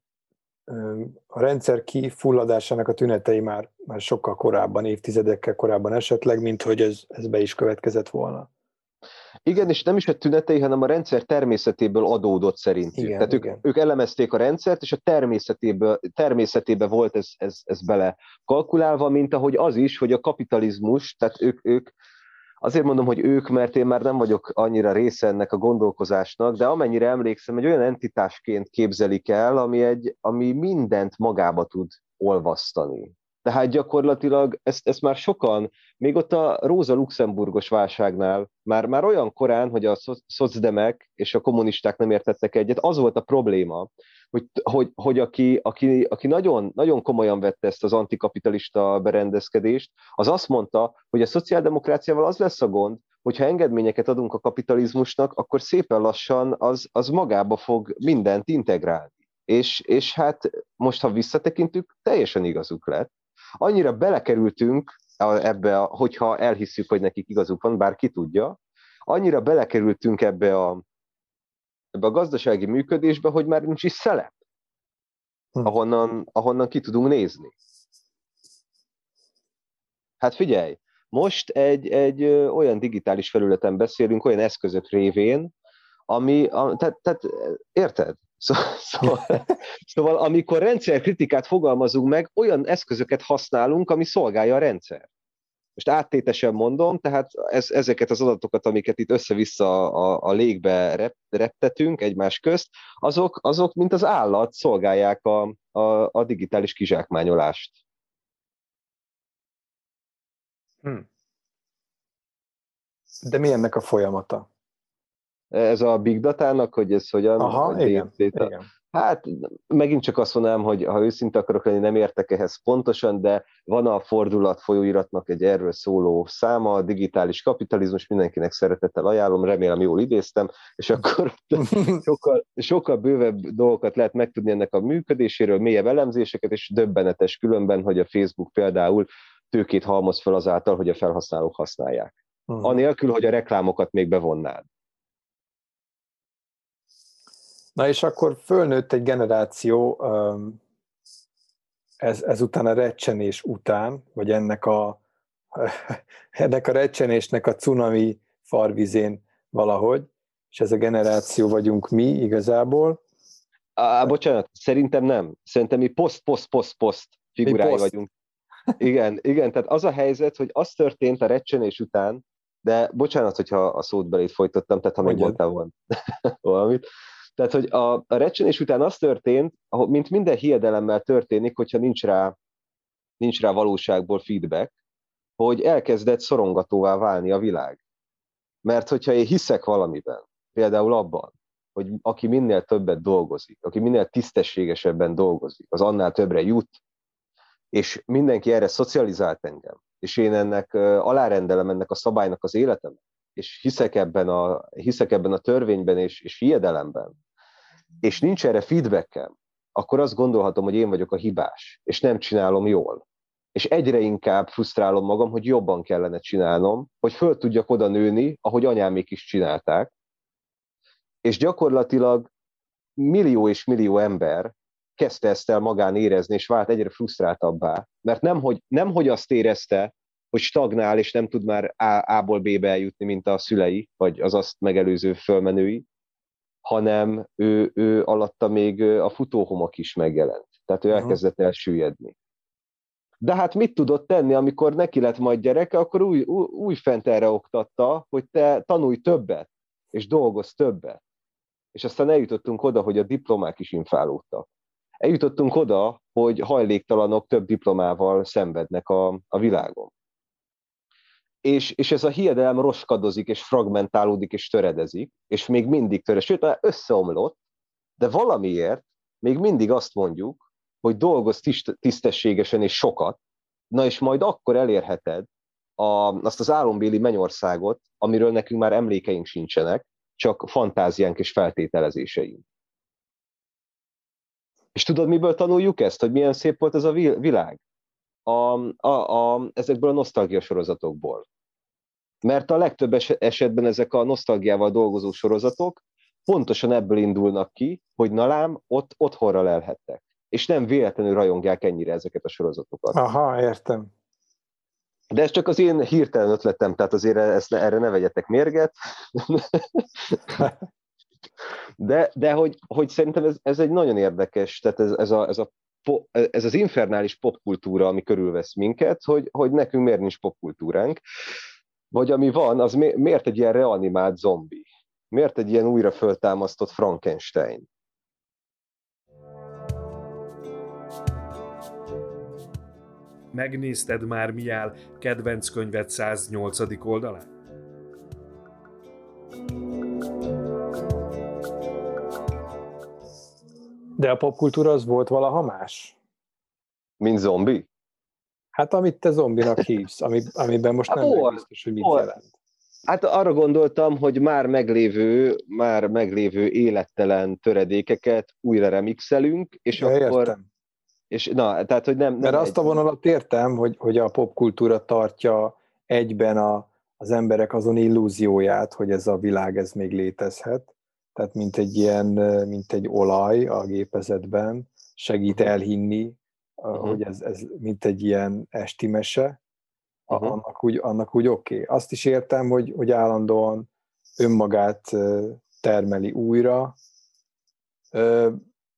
a rendszer kifulladásának a tünetei már, már sokkal korábban, évtizedekkel korábban esetleg, mint hogy ez, ez be is következett volna. Igen, és nem is a tünetei, hanem a rendszer természetéből adódott szerintük. Igen, Tehát igen. Ők, ők elemezték a rendszert, és a természetéből, természetében volt ez, ez, ez bele kalkulálva, mint ahogy az is, hogy a kapitalizmus, tehát ők, ők azért mondom, hogy ők, mert én már nem vagyok annyira része ennek a gondolkozásnak, de amennyire emlékszem, egy olyan entitásként képzelik el, ami, egy, ami mindent magába tud olvasztani. Tehát gyakorlatilag ezt, ezt már sokan, még ott a Róza Luxemburgos válságnál, már, már olyan korán, hogy a szocdemek és a kommunisták nem értettek egyet, az volt a probléma, hogy, hogy, hogy aki, aki, aki nagyon, nagyon komolyan vette ezt az antikapitalista berendezkedést, az azt mondta, hogy a szociáldemokráciával az lesz a gond, hogyha engedményeket adunk a kapitalizmusnak, akkor szépen lassan az, az magába fog mindent integrálni. És, és hát most, ha visszatekintünk, teljesen igazuk lett annyira belekerültünk ebbe, a, hogyha elhisszük, hogy nekik igazuk van, bár ki tudja, annyira belekerültünk ebbe a, ebbe a gazdasági működésbe, hogy már nincs is szelep, hm. ahonnan, ahonnan ki tudunk nézni. Hát figyelj, most egy, egy olyan digitális felületen beszélünk, olyan eszközök révén, ami, a, tehát, tehát érted? Szóval, szóval, szóval amikor rendszerkritikát fogalmazunk meg, olyan eszközöket használunk, ami szolgálja a rendszer. Most áttétesen mondom, tehát ez, ezeket az adatokat, amiket itt össze-vissza a, a légbe rep, reptetünk egymás közt, azok, azok, mint az állat, szolgálják a, a, a digitális kizsákmányolást. Hmm. De mi ennek a folyamata? Ez a big datának, hogy ez hogyan... Aha, igen, igen. Hát megint csak azt mondanám, hogy ha őszinte akarok lenni, nem értek ehhez pontosan, de van a fordulat folyóiratnak egy erről szóló száma, a digitális kapitalizmus, mindenkinek szeretettel ajánlom, remélem jól idéztem, és akkor [laughs] sokkal, sokkal bővebb dolgokat lehet megtudni ennek a működéséről, mélyebb elemzéseket, és döbbenetes különben, hogy a Facebook például tőkét halmoz fel azáltal, hogy a felhasználók használják. Uh-huh. Anélkül, hogy a reklámokat még bevonnád. Na és akkor fölnőtt egy generáció ez, ezután a recsenés után, vagy ennek a, [laughs] ennek a recsenésnek a cunami farvizén valahogy, és ez a generáció vagyunk mi igazából. Á, bocsánat, szerintem nem. Szerintem mi poszt-poszt-poszt-poszt figurái post. vagyunk. Igen, igen, tehát az a helyzet, hogy az történt a recsenés után, de bocsánat, hogyha a szót belét folytottam, tehát ha még mondtál volna [laughs] valamit, tehát, hogy a, a recsenés után az történt, mint minden hiedelemmel történik, hogyha nincs rá, nincs rá valóságból feedback, hogy elkezdett szorongatóvá válni a világ. Mert hogyha én hiszek valamiben, például abban, hogy aki minél többet dolgozik, aki minél tisztességesebben dolgozik, az annál többre jut, és mindenki erre szocializált engem, és én ennek alárendelem ennek a szabálynak az életemet, és hiszek ebben a, hiszek ebben a törvényben és, és hiedelemben, és nincs erre feedbackem, akkor azt gondolhatom, hogy én vagyok a hibás, és nem csinálom jól. És egyre inkább frusztrálom magam, hogy jobban kellene csinálnom, hogy föl tudjak oda nőni, ahogy anyámék is csinálták. És gyakorlatilag millió és millió ember kezdte ezt el magán érezni, és vált egyre frusztráltabbá. Mert nem hogy, nem, hogy azt érezte, hogy stagnál, és nem tud már A-ból B-be eljutni, mint a szülei, vagy az azt megelőző fölmenői, hanem ő, ő alatta még a futóhomok is megjelent. Tehát ő elkezdett elsüllyedni. De hát mit tudott tenni, amikor neki lett majd gyereke, akkor új, új, új fent erre oktatta, hogy te tanulj többet, és dolgozz többet. És aztán eljutottunk oda, hogy a diplomák is infálódtak. eljutottunk oda, hogy hajléktalanok több diplomával szenvednek a, a világon. És, és ez a hiedelem roskadozik, és fragmentálódik, és töredezik, és még mindig töred, sőt, már összeomlott, de valamiért még mindig azt mondjuk, hogy dolgoz tisztességesen és sokat, na és majd akkor elérheted a, azt az álombéli mennyországot, amiről nekünk már emlékeink sincsenek, csak fantáziánk és feltételezéseink. És tudod, miből tanuljuk ezt, hogy milyen szép volt ez a világ? A, a, a, ezekből a nosztalgia sorozatokból. Mert a legtöbb esetben ezek a nosztalgiával dolgozó sorozatok pontosan ebből indulnak ki, hogy na lám, ott otthonra lelhettek. És nem véletlenül rajongják ennyire ezeket a sorozatokat. Aha, értem. De ez csak az én hirtelen ötletem, tehát azért ezt, erre ne vegyetek mérget. [laughs] De, de hogy, hogy szerintem ez, ez egy nagyon érdekes, tehát ez, ez, a, ez, a, ez az infernális popkultúra, ami körülvesz minket, hogy, hogy nekünk miért nincs popkultúránk, vagy ami van, az mi, miért egy ilyen reanimált zombi? Miért egy ilyen újra föltámasztott Frankenstein? Megnézted már Miál kedvenc könyvet 108. oldalán? De a popkultúra az volt valaha más? Mint zombi? Hát amit te zombinak hívsz, ami, amiben most nem hát, biztos, hogy mit hol. jelent. Hát arra gondoltam, hogy már meglévő, már meglévő élettelen töredékeket újra remixelünk, és ja, akkor... Értem. És, na, tehát, hogy nem, nem Mert egy... azt a vonalat értem, hogy, hogy a popkultúra tartja egyben a, az emberek azon illúzióját, hogy ez a világ ez még létezhet, tehát mint egy ilyen, mint egy olaj a gépezetben, segít mhm. elhinni, uh-huh. hogy ez, ez mint egy ilyen esti mese, uh-huh. annak úgy, annak úgy oké. Okay. Azt is értem, hogy, hogy állandóan önmagát termeli újra,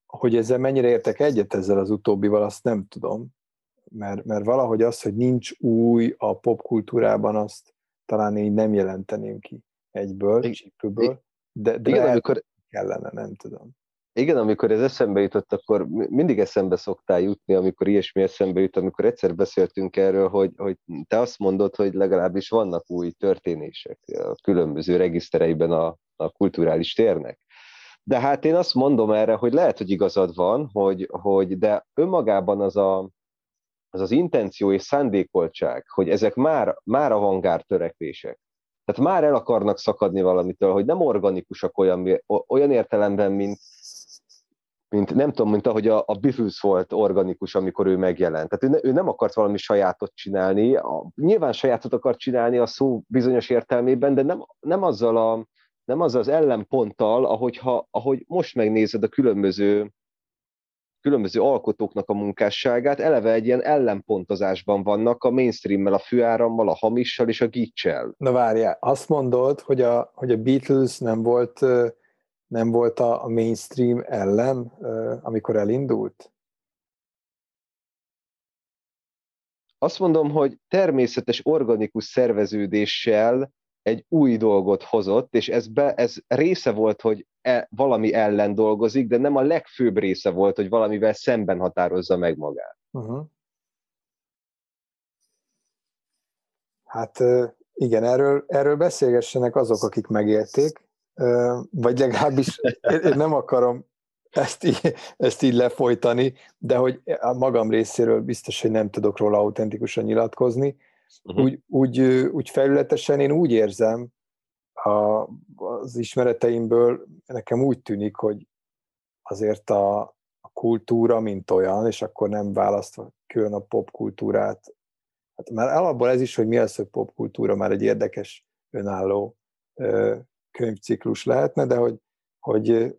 hogy ezzel mennyire értek egyet ezzel az utóbbival, azt nem tudom, mert, mert valahogy az, hogy nincs új a popkultúrában, azt talán én nem jelenteném ki egyből, csípőből. De, de igen, amikor kellene, nem tudom. Igen, amikor ez eszembe jutott, akkor mindig eszembe szoktál jutni, amikor ilyesmi eszembe jut, amikor egyszer beszéltünk erről, hogy, hogy te azt mondod, hogy legalábbis vannak új történések a különböző regisztereiben a, a kulturális térnek. De hát én azt mondom erre, hogy lehet, hogy igazad van, hogy, hogy de önmagában az a, az, az intenció és szándékoltság, hogy ezek már, már avangár törekvések, tehát már el akarnak szakadni valamitől, hogy nem organikusak olyan, olyan értelemben, mint, mint nem tudom, mint ahogy a, a Beatles volt organikus, amikor ő megjelent. Tehát ő, ne, ő nem akart valami sajátot csinálni, a, nyilván sajátot akart csinálni a szó bizonyos értelmében, de nem, nem azzal a, nem azzal az ellenponttal, ahogy, ha, ahogy most megnézed a különböző különböző alkotóknak a munkásságát, eleve egy ilyen ellenpontozásban vannak a mainstreammel, a főárammal, a hamissal és a gicsel. Na várjál, azt mondod, hogy a, hogy a Beatles nem volt, nem volt a mainstream ellen, amikor elindult? Azt mondom, hogy természetes organikus szerveződéssel egy új dolgot hozott, és ez, be, ez része volt, hogy e, valami ellen dolgozik, de nem a legfőbb része volt, hogy valamivel szemben határozza meg magát. Uh-huh. Hát igen, erről, erről beszélgessenek azok, akik megélték, vagy legalábbis én nem akarom ezt így, ezt így lefolytani, de hogy a magam részéről biztos, hogy nem tudok róla autentikusan nyilatkozni, uh-huh. úgy, úgy, úgy felületesen én úgy érzem a, az ismereteimből, nekem úgy tűnik, hogy azért a, a kultúra, mint olyan, és akkor nem választva külön a popkultúrát, hát már alapból ez is, hogy mi az, hogy popkultúra, már egy érdekes önálló ö, könyvciklus lehetne, de hogy, hogy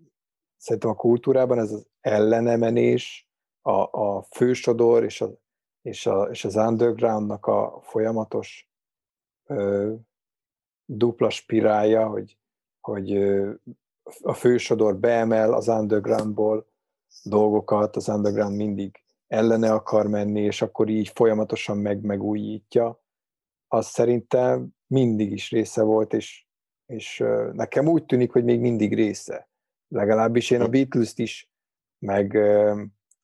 szerintem a kultúrában ez az ellenemenés, a, a fősodor és a és, a, és az undergroundnak a folyamatos ö, dupla spirálja, hogy, hogy ö, a fősodor beemel az undergroundból dolgokat, az underground mindig ellene akar menni, és akkor így folyamatosan meg megújítja, az szerintem mindig is része volt, és, és nekem úgy tűnik, hogy még mindig része. Legalábbis én a Beatles-t is, meg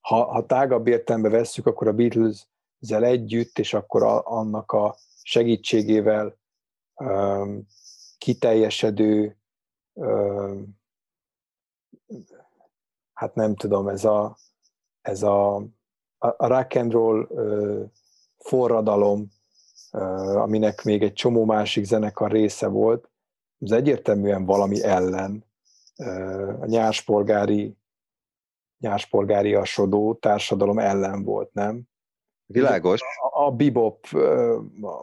ha, ha tágabb értelembe vesszük, akkor a Beatles-zel együtt, és akkor a, annak a segítségével um, kiteljesedő, um, hát nem tudom, ez a, ez a, a rock and roll uh, forradalom, uh, aminek még egy csomó másik zenekar része volt, ez egyértelműen valami ellen, uh, a nyáspolgári nyáspolgári asodó társadalom ellen volt, nem? Világos. A, a bebop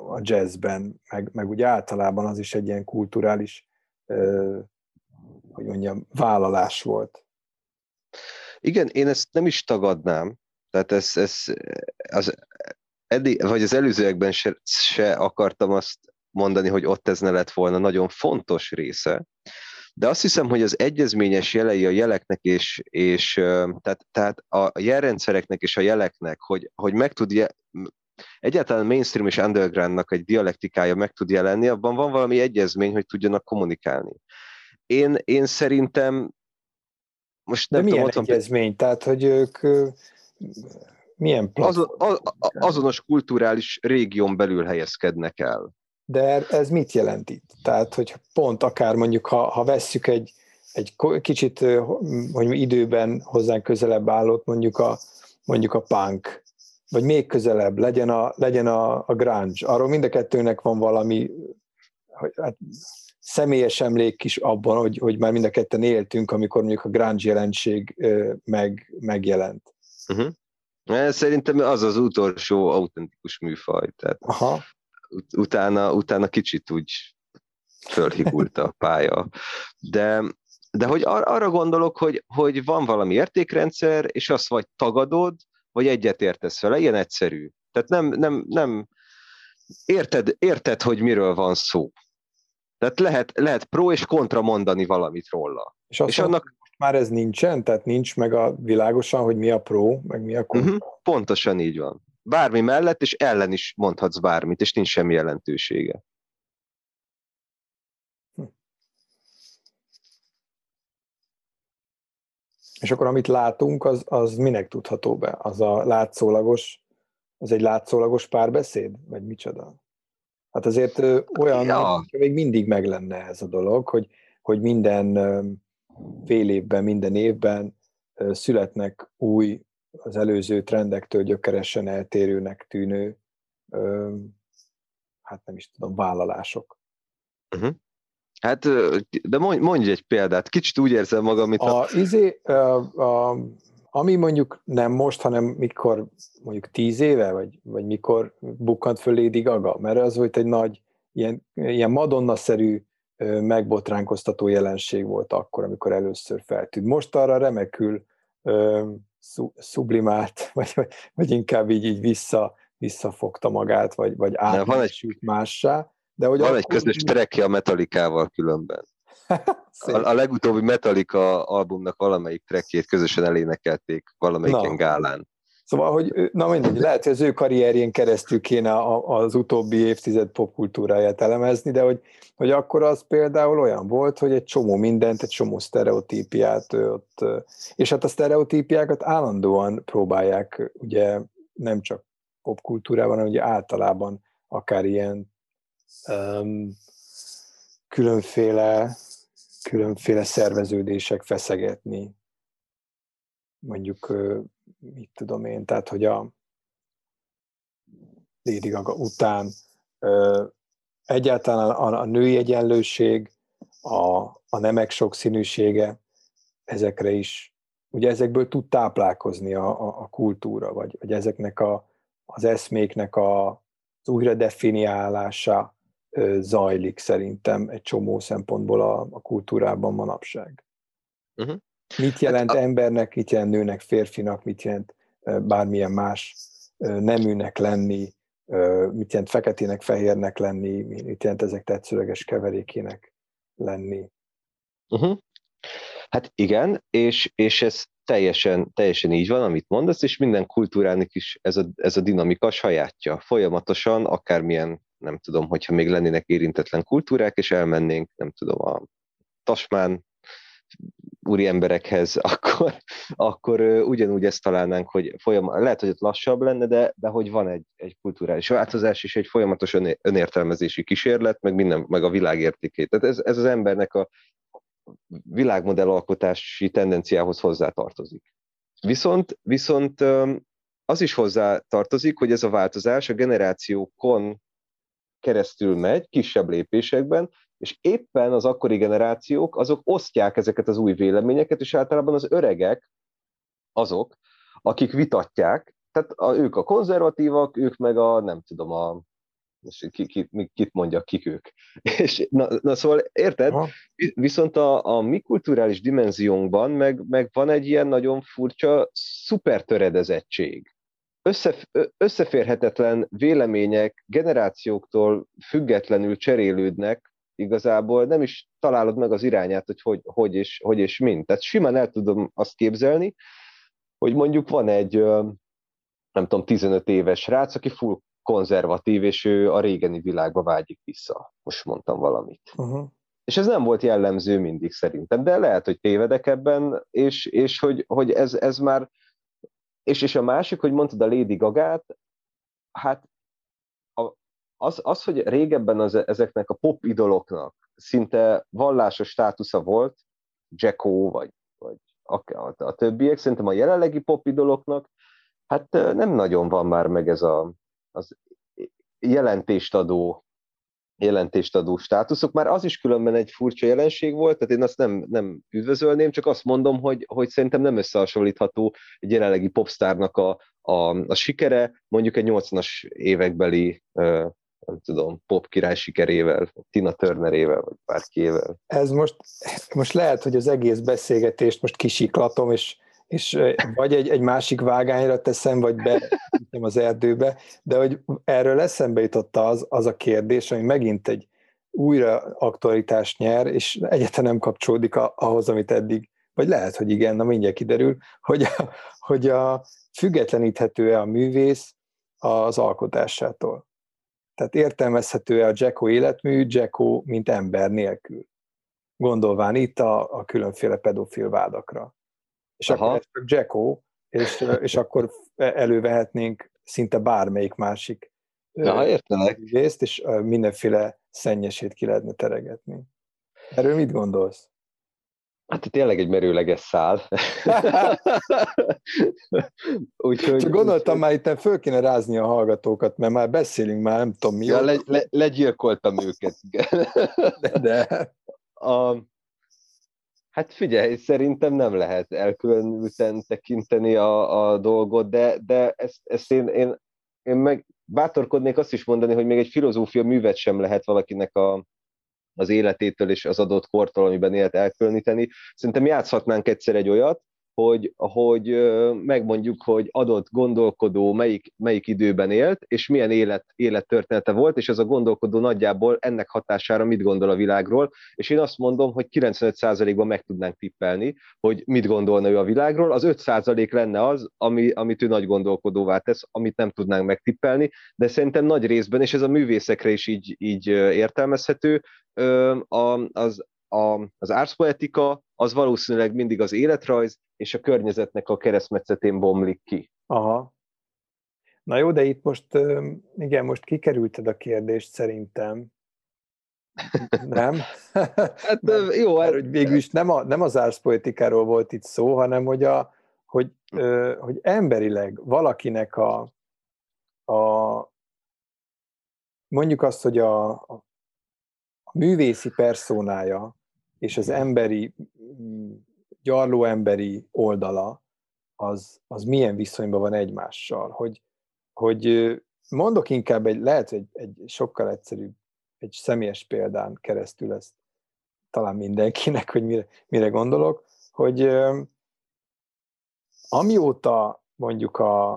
a jazzben, meg, meg úgy általában az is egy ilyen kulturális, hogy mondjam, vállalás volt. Igen, én ezt nem is tagadnám, tehát ez, ez az, eddig, vagy az előzőekben se, se akartam azt mondani, hogy ott ez ne lett volna nagyon fontos része, de azt hiszem, hogy az egyezményes jelei a jeleknek és, és tehát, tehát a jelrendszereknek és a jeleknek, hogy, hogy meg tud je, egyáltalán mainstream és undergroundnak egy dialektikája meg tud jelenni, abban van valami egyezmény, hogy tudjanak kommunikálni. Én, én szerintem most nem De tudom, milyen egyezmény? Van... Tehát, hogy ők milyen azon, az, azonos kulturális régión belül helyezkednek el. De ez mit jelent itt? Tehát, hogy pont akár mondjuk, ha, ha vesszük egy, egy kicsit, hogy időben hozzánk közelebb állott, mondjuk a, mondjuk a punk, vagy még közelebb, legyen a, legyen a, a grunge. Arról mind a kettőnek van valami hát, személyes emlék is abban, hogy, hogy már mind a ketten éltünk, amikor mondjuk a grunge jelenség meg, megjelent. Uh-huh. Szerintem az az utolsó autentikus műfaj. Tehát Aha utána, utána kicsit úgy fölhigult a pálya. De, de hogy ar- arra gondolok, hogy, hogy van valami értékrendszer, és azt vagy tagadod, vagy egyetértesz vele, ilyen egyszerű. Tehát nem, nem, nem érted, érted, hogy miről van szó. Tehát lehet, lehet pro és kontra mondani valamit róla. És, és annak már ez nincsen? Tehát nincs meg a világosan, hogy mi a pro, meg mi a kontra? Uh-huh, pontosan így van bármi mellett, és ellen is mondhatsz bármit, és nincs semmi jelentősége. Hm. És akkor amit látunk, az, az minek tudható be? Az a látszólagos, az egy látszólagos párbeszéd? Vagy micsoda? Hát azért olyan, ja. még mindig meg lenne ez a dolog, hogy, hogy minden fél évben, minden évben születnek új az előző trendektől gyökeresen eltérőnek tűnő, hát nem is tudom, vállalások. Uh-huh. Hát, de mondj, mondj egy példát, kicsit úgy érzem magam, mint a... Izé, a, a, ami mondjuk nem most, hanem mikor mondjuk tíz éve, vagy, vagy mikor bukkant föl Lady Gaga, mert az volt egy nagy, ilyen, ilyen Madonna-szerű megbotránkoztató jelenség volt akkor, amikor először feltűnt. Most arra remekül sublimált, [laughs] vagy, vagy inkább így, így vissza, visszafogta magát, vagy, vagy átmásült mássá. De hogy van egy közös trekje a Metallicával különben. [laughs] a, a legutóbbi Metallica albumnak valamelyik trekkjét közösen elénekelték valamelyiken gálán. Szóval, hogy na mindegy, lehet, hogy az ő karrierjén keresztül kéne az utóbbi évtized popkultúráját elemezni, de hogy, hogy akkor az például olyan volt, hogy egy csomó mindent, egy csomó sztereotípiát ott, és hát a sztereotípiákat állandóan próbálják, ugye nem csak popkultúrában, hanem ugye általában akár ilyen um, különféle, különféle szerveződések feszegetni. Mondjuk mit tudom én, tehát hogy a Lady Gaga után ö, egyáltalán a, a női egyenlőség, a, a nemek sokszínűsége, ezekre is, ugye ezekből tud táplálkozni a, a, a kultúra, vagy, vagy ezeknek a, az eszméknek a, az újra definiálása ö, zajlik szerintem egy csomó szempontból a, a kultúrában manapság. Uh-huh. Mit jelent hát a... embernek, mit jelent nőnek, férfinak, mit jelent bármilyen más neműnek lenni, mit jelent feketének, fehérnek lenni, mit jelent ezek tetszőleges keverékének lenni. Uh-huh. Hát igen, és, és ez teljesen, teljesen így van, amit mondasz, és minden kultúrának is ez a, ez a dinamika sajátja. Folyamatosan, akármilyen, nem tudom, hogyha még lennének érintetlen kultúrák, és elmennénk, nem tudom, a Tasmán úri emberekhez, [laughs] akkor, akkor ugyanúgy ezt találnánk, hogy folyam, lehet, hogy ott lassabb lenne, de, de hogy van egy, egy kulturális változás és egy folyamatos önértelmezési kísérlet, meg minden, meg a világértékét. Tehát ez, ez az embernek a világmodellalkotási tendenciához hozzátartozik. Viszont, viszont az is hozzá tartozik, hogy ez a változás a generációkon keresztül megy, kisebb lépésekben, és éppen az akkori generációk azok osztják ezeket az új véleményeket, és általában az öregek azok, akik vitatják, tehát a, ők a konzervatívak, ők meg a, nem tudom, a, ki, ki, kit mondjak, kik ők. [laughs] És, na, na szóval érted? Aha. Viszont a, a mi kulturális dimenziónkban meg, meg van egy ilyen nagyon furcsa szupertöredezettség össze, összeférhetetlen vélemények generációktól függetlenül cserélődnek, igazából nem is találod meg az irányát, hogy hogy, hogy, és, hogy és mint. Tehát simán el tudom azt képzelni, hogy mondjuk van egy, nem tudom, 15 éves rác, aki full konzervatív, és ő a régeni világba vágyik vissza. Most mondtam valamit. Uh-huh. És ez nem volt jellemző mindig szerintem, de lehet, hogy tévedek ebben, és, és hogy, hogy ez, ez már és, és a másik, hogy mondtad a Lady Gagát, hát az, az, hogy régebben az, ezeknek a pop idoloknak szinte vallásos státusza volt, Jacko vagy, vagy a, a, a többiek, szerintem a jelenlegi pop idoloknak, hát nem nagyon van már meg ez a, az jelentést adó státuszok. Már az is különben egy furcsa jelenség volt, tehát én azt nem, nem üdvözölném, csak azt mondom, hogy, hogy szerintem nem összehasonlítható egy jelenlegi popstárnak a, a, a sikere, mondjuk egy 80-as évekbeli nem tudom, pop király sikerével, Tina Turnerével, vagy bárkiével. Ez most, most lehet, hogy az egész beszélgetést most kisiklatom, és és vagy egy, egy másik vágányra teszem, vagy be az erdőbe, de hogy erről eszembe jutott az, az a kérdés, ami megint egy újra aktualitást nyer, és egyáltalán nem kapcsolódik a, ahhoz, amit eddig, vagy lehet, hogy igen, na mindjárt kiderül, hogy a, hogy a függetleníthető-e a művész az alkotásától. Tehát értelmezhető-e a Jacko életmű Jacko, mint ember nélkül. Gondolván itt a, a különféle pedofil vádakra és Aha. akkor ez csak Jacko, és, és akkor elővehetnénk szinte bármelyik másik Na, értelek. részt, és mindenféle szennyesét ki lehetne teregetni. Erről mit gondolsz? Hát tényleg egy merőleges szál. [laughs] úgyhogy, Csak gondoltam úgy, már itt föl kéne rázni a hallgatókat, mert már beszélünk már, nem tudom mi. Ja, le, le, legyilkoltam őket. de, de. A, Hát figyelj, szerintem nem lehet elkülönülten tekinteni a, a dolgot, de, de ezt, ezt én, én, én meg bátorkodnék azt is mondani, hogy még egy filozófia művet sem lehet valakinek a, az életétől és az adott kortól, amiben élet elkülöníteni. Szerintem játszhatnánk egyszer egy olyat, hogy, hogy megmondjuk, hogy adott gondolkodó melyik, melyik időben élt, és milyen élet, élettörténete volt, és ez a gondolkodó nagyjából ennek hatására mit gondol a világról, és én azt mondom, hogy 95%-ban meg tudnánk tippelni, hogy mit gondolna ő a világról, az 5% lenne az, ami, amit ő nagy gondolkodóvá tesz, amit nem tudnánk megtippelni, de szerintem nagy részben, és ez a művészekre is így, így értelmezhető, az, a, az árszpoetika az valószínűleg mindig az életrajz és a környezetnek a keresztmetszetén bomlik ki. Aha. Na jó, de itt most, igen, most kikerülted a kérdést szerintem. [laughs] Nem? hát Mert, jó, mert, hát... hogy végül is nem, a, nem az árszpoetikáról volt itt szó, hanem hogy, a, hogy, hogy emberileg valakinek a, a mondjuk azt, hogy a, a művészi perszónája és az emberi, gyarló emberi oldala, az, az milyen viszonyban van egymással. Hogy, hogy mondok inkább egy, lehet, egy, egy sokkal egyszerűbb, egy személyes példán keresztül ezt talán mindenkinek, hogy mire, mire gondolok, hogy amióta mondjuk a,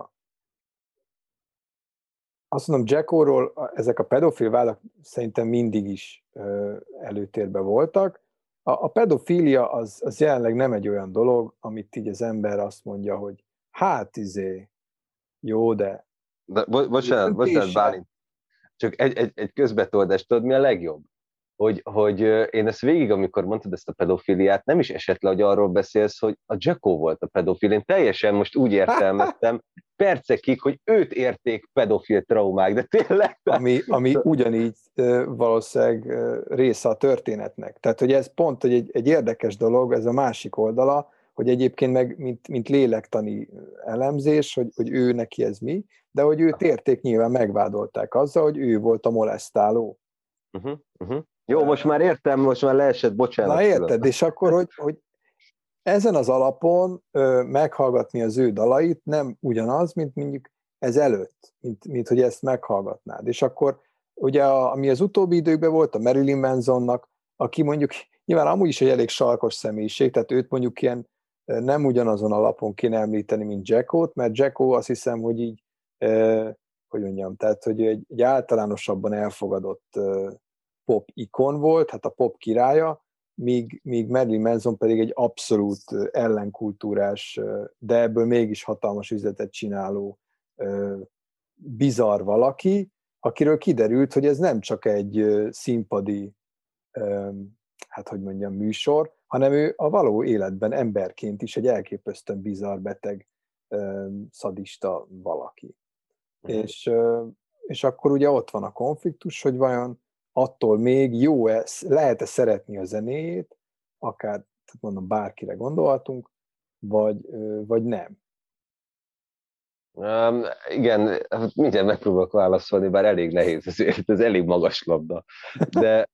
azt mondom, Jackóról ezek a pedofil vádak szerintem mindig is előtérbe voltak, a, a pedofília az, az jelenleg nem egy olyan dolog, amit így az ember azt mondja, hogy hát izé, jó, de... de bo- bocsánat, bocsánat, Bálint. Csak egy, egy, egy közbetoldást, tudod mi a legjobb? Hogy, hogy én ezt végig, amikor mondtad ezt a pedofiliát, nem is esett le, hogy arról beszélsz, hogy a Jacko volt a pedofil. Én teljesen most úgy értelmeztem percekig, hogy őt érték pedofil traumák, de tényleg... Ami, ami [laughs] ugyanígy valószínűleg része a történetnek. Tehát, hogy ez pont hogy egy, egy érdekes dolog, ez a másik oldala, hogy egyébként meg, mint, mint lélektani elemzés, hogy, hogy ő neki ez mi, de hogy őt érték nyilván megvádolták azzal, hogy ő volt a molesztáló. Uh-huh, uh-huh. Jó, most már értem, most már leesett, bocsánat. Na érted, és akkor, hogy, hogy ezen az alapon ö, meghallgatni az ő dalait nem ugyanaz, mint mondjuk ez előtt, mint, mint hogy ezt meghallgatnád. És akkor ugye, a, ami az utóbbi időkben volt, a Marilyn Mansonnak, aki mondjuk nyilván amúgy is egy elég sarkos személyiség, tehát őt mondjuk ilyen nem ugyanazon alapon kéne említeni, mint Jackot, mert Jacko azt hiszem, hogy így, eh, hogy mondjam, tehát hogy egy, egy általánosabban elfogadott eh, pop ikon volt, hát a pop királya, míg, míg Marilyn Manson pedig egy abszolút ellenkultúrás, de ebből mégis hatalmas üzletet csináló bizarr valaki, akiről kiderült, hogy ez nem csak egy színpadi, hát hogy mondjam, műsor, hanem ő a való életben emberként is egy elképesztően bizarr, beteg, szadista valaki. Mm. És, és akkor ugye ott van a konfliktus, hogy vajon attól még jó-e, lehet-e szeretni a zenéjét, akár, tehát mondom, bárkire gondolhatunk, vagy, vagy nem. Um, igen, mindjárt megpróbálok válaszolni, bár elég nehéz, ezért ez elég magas labda. De,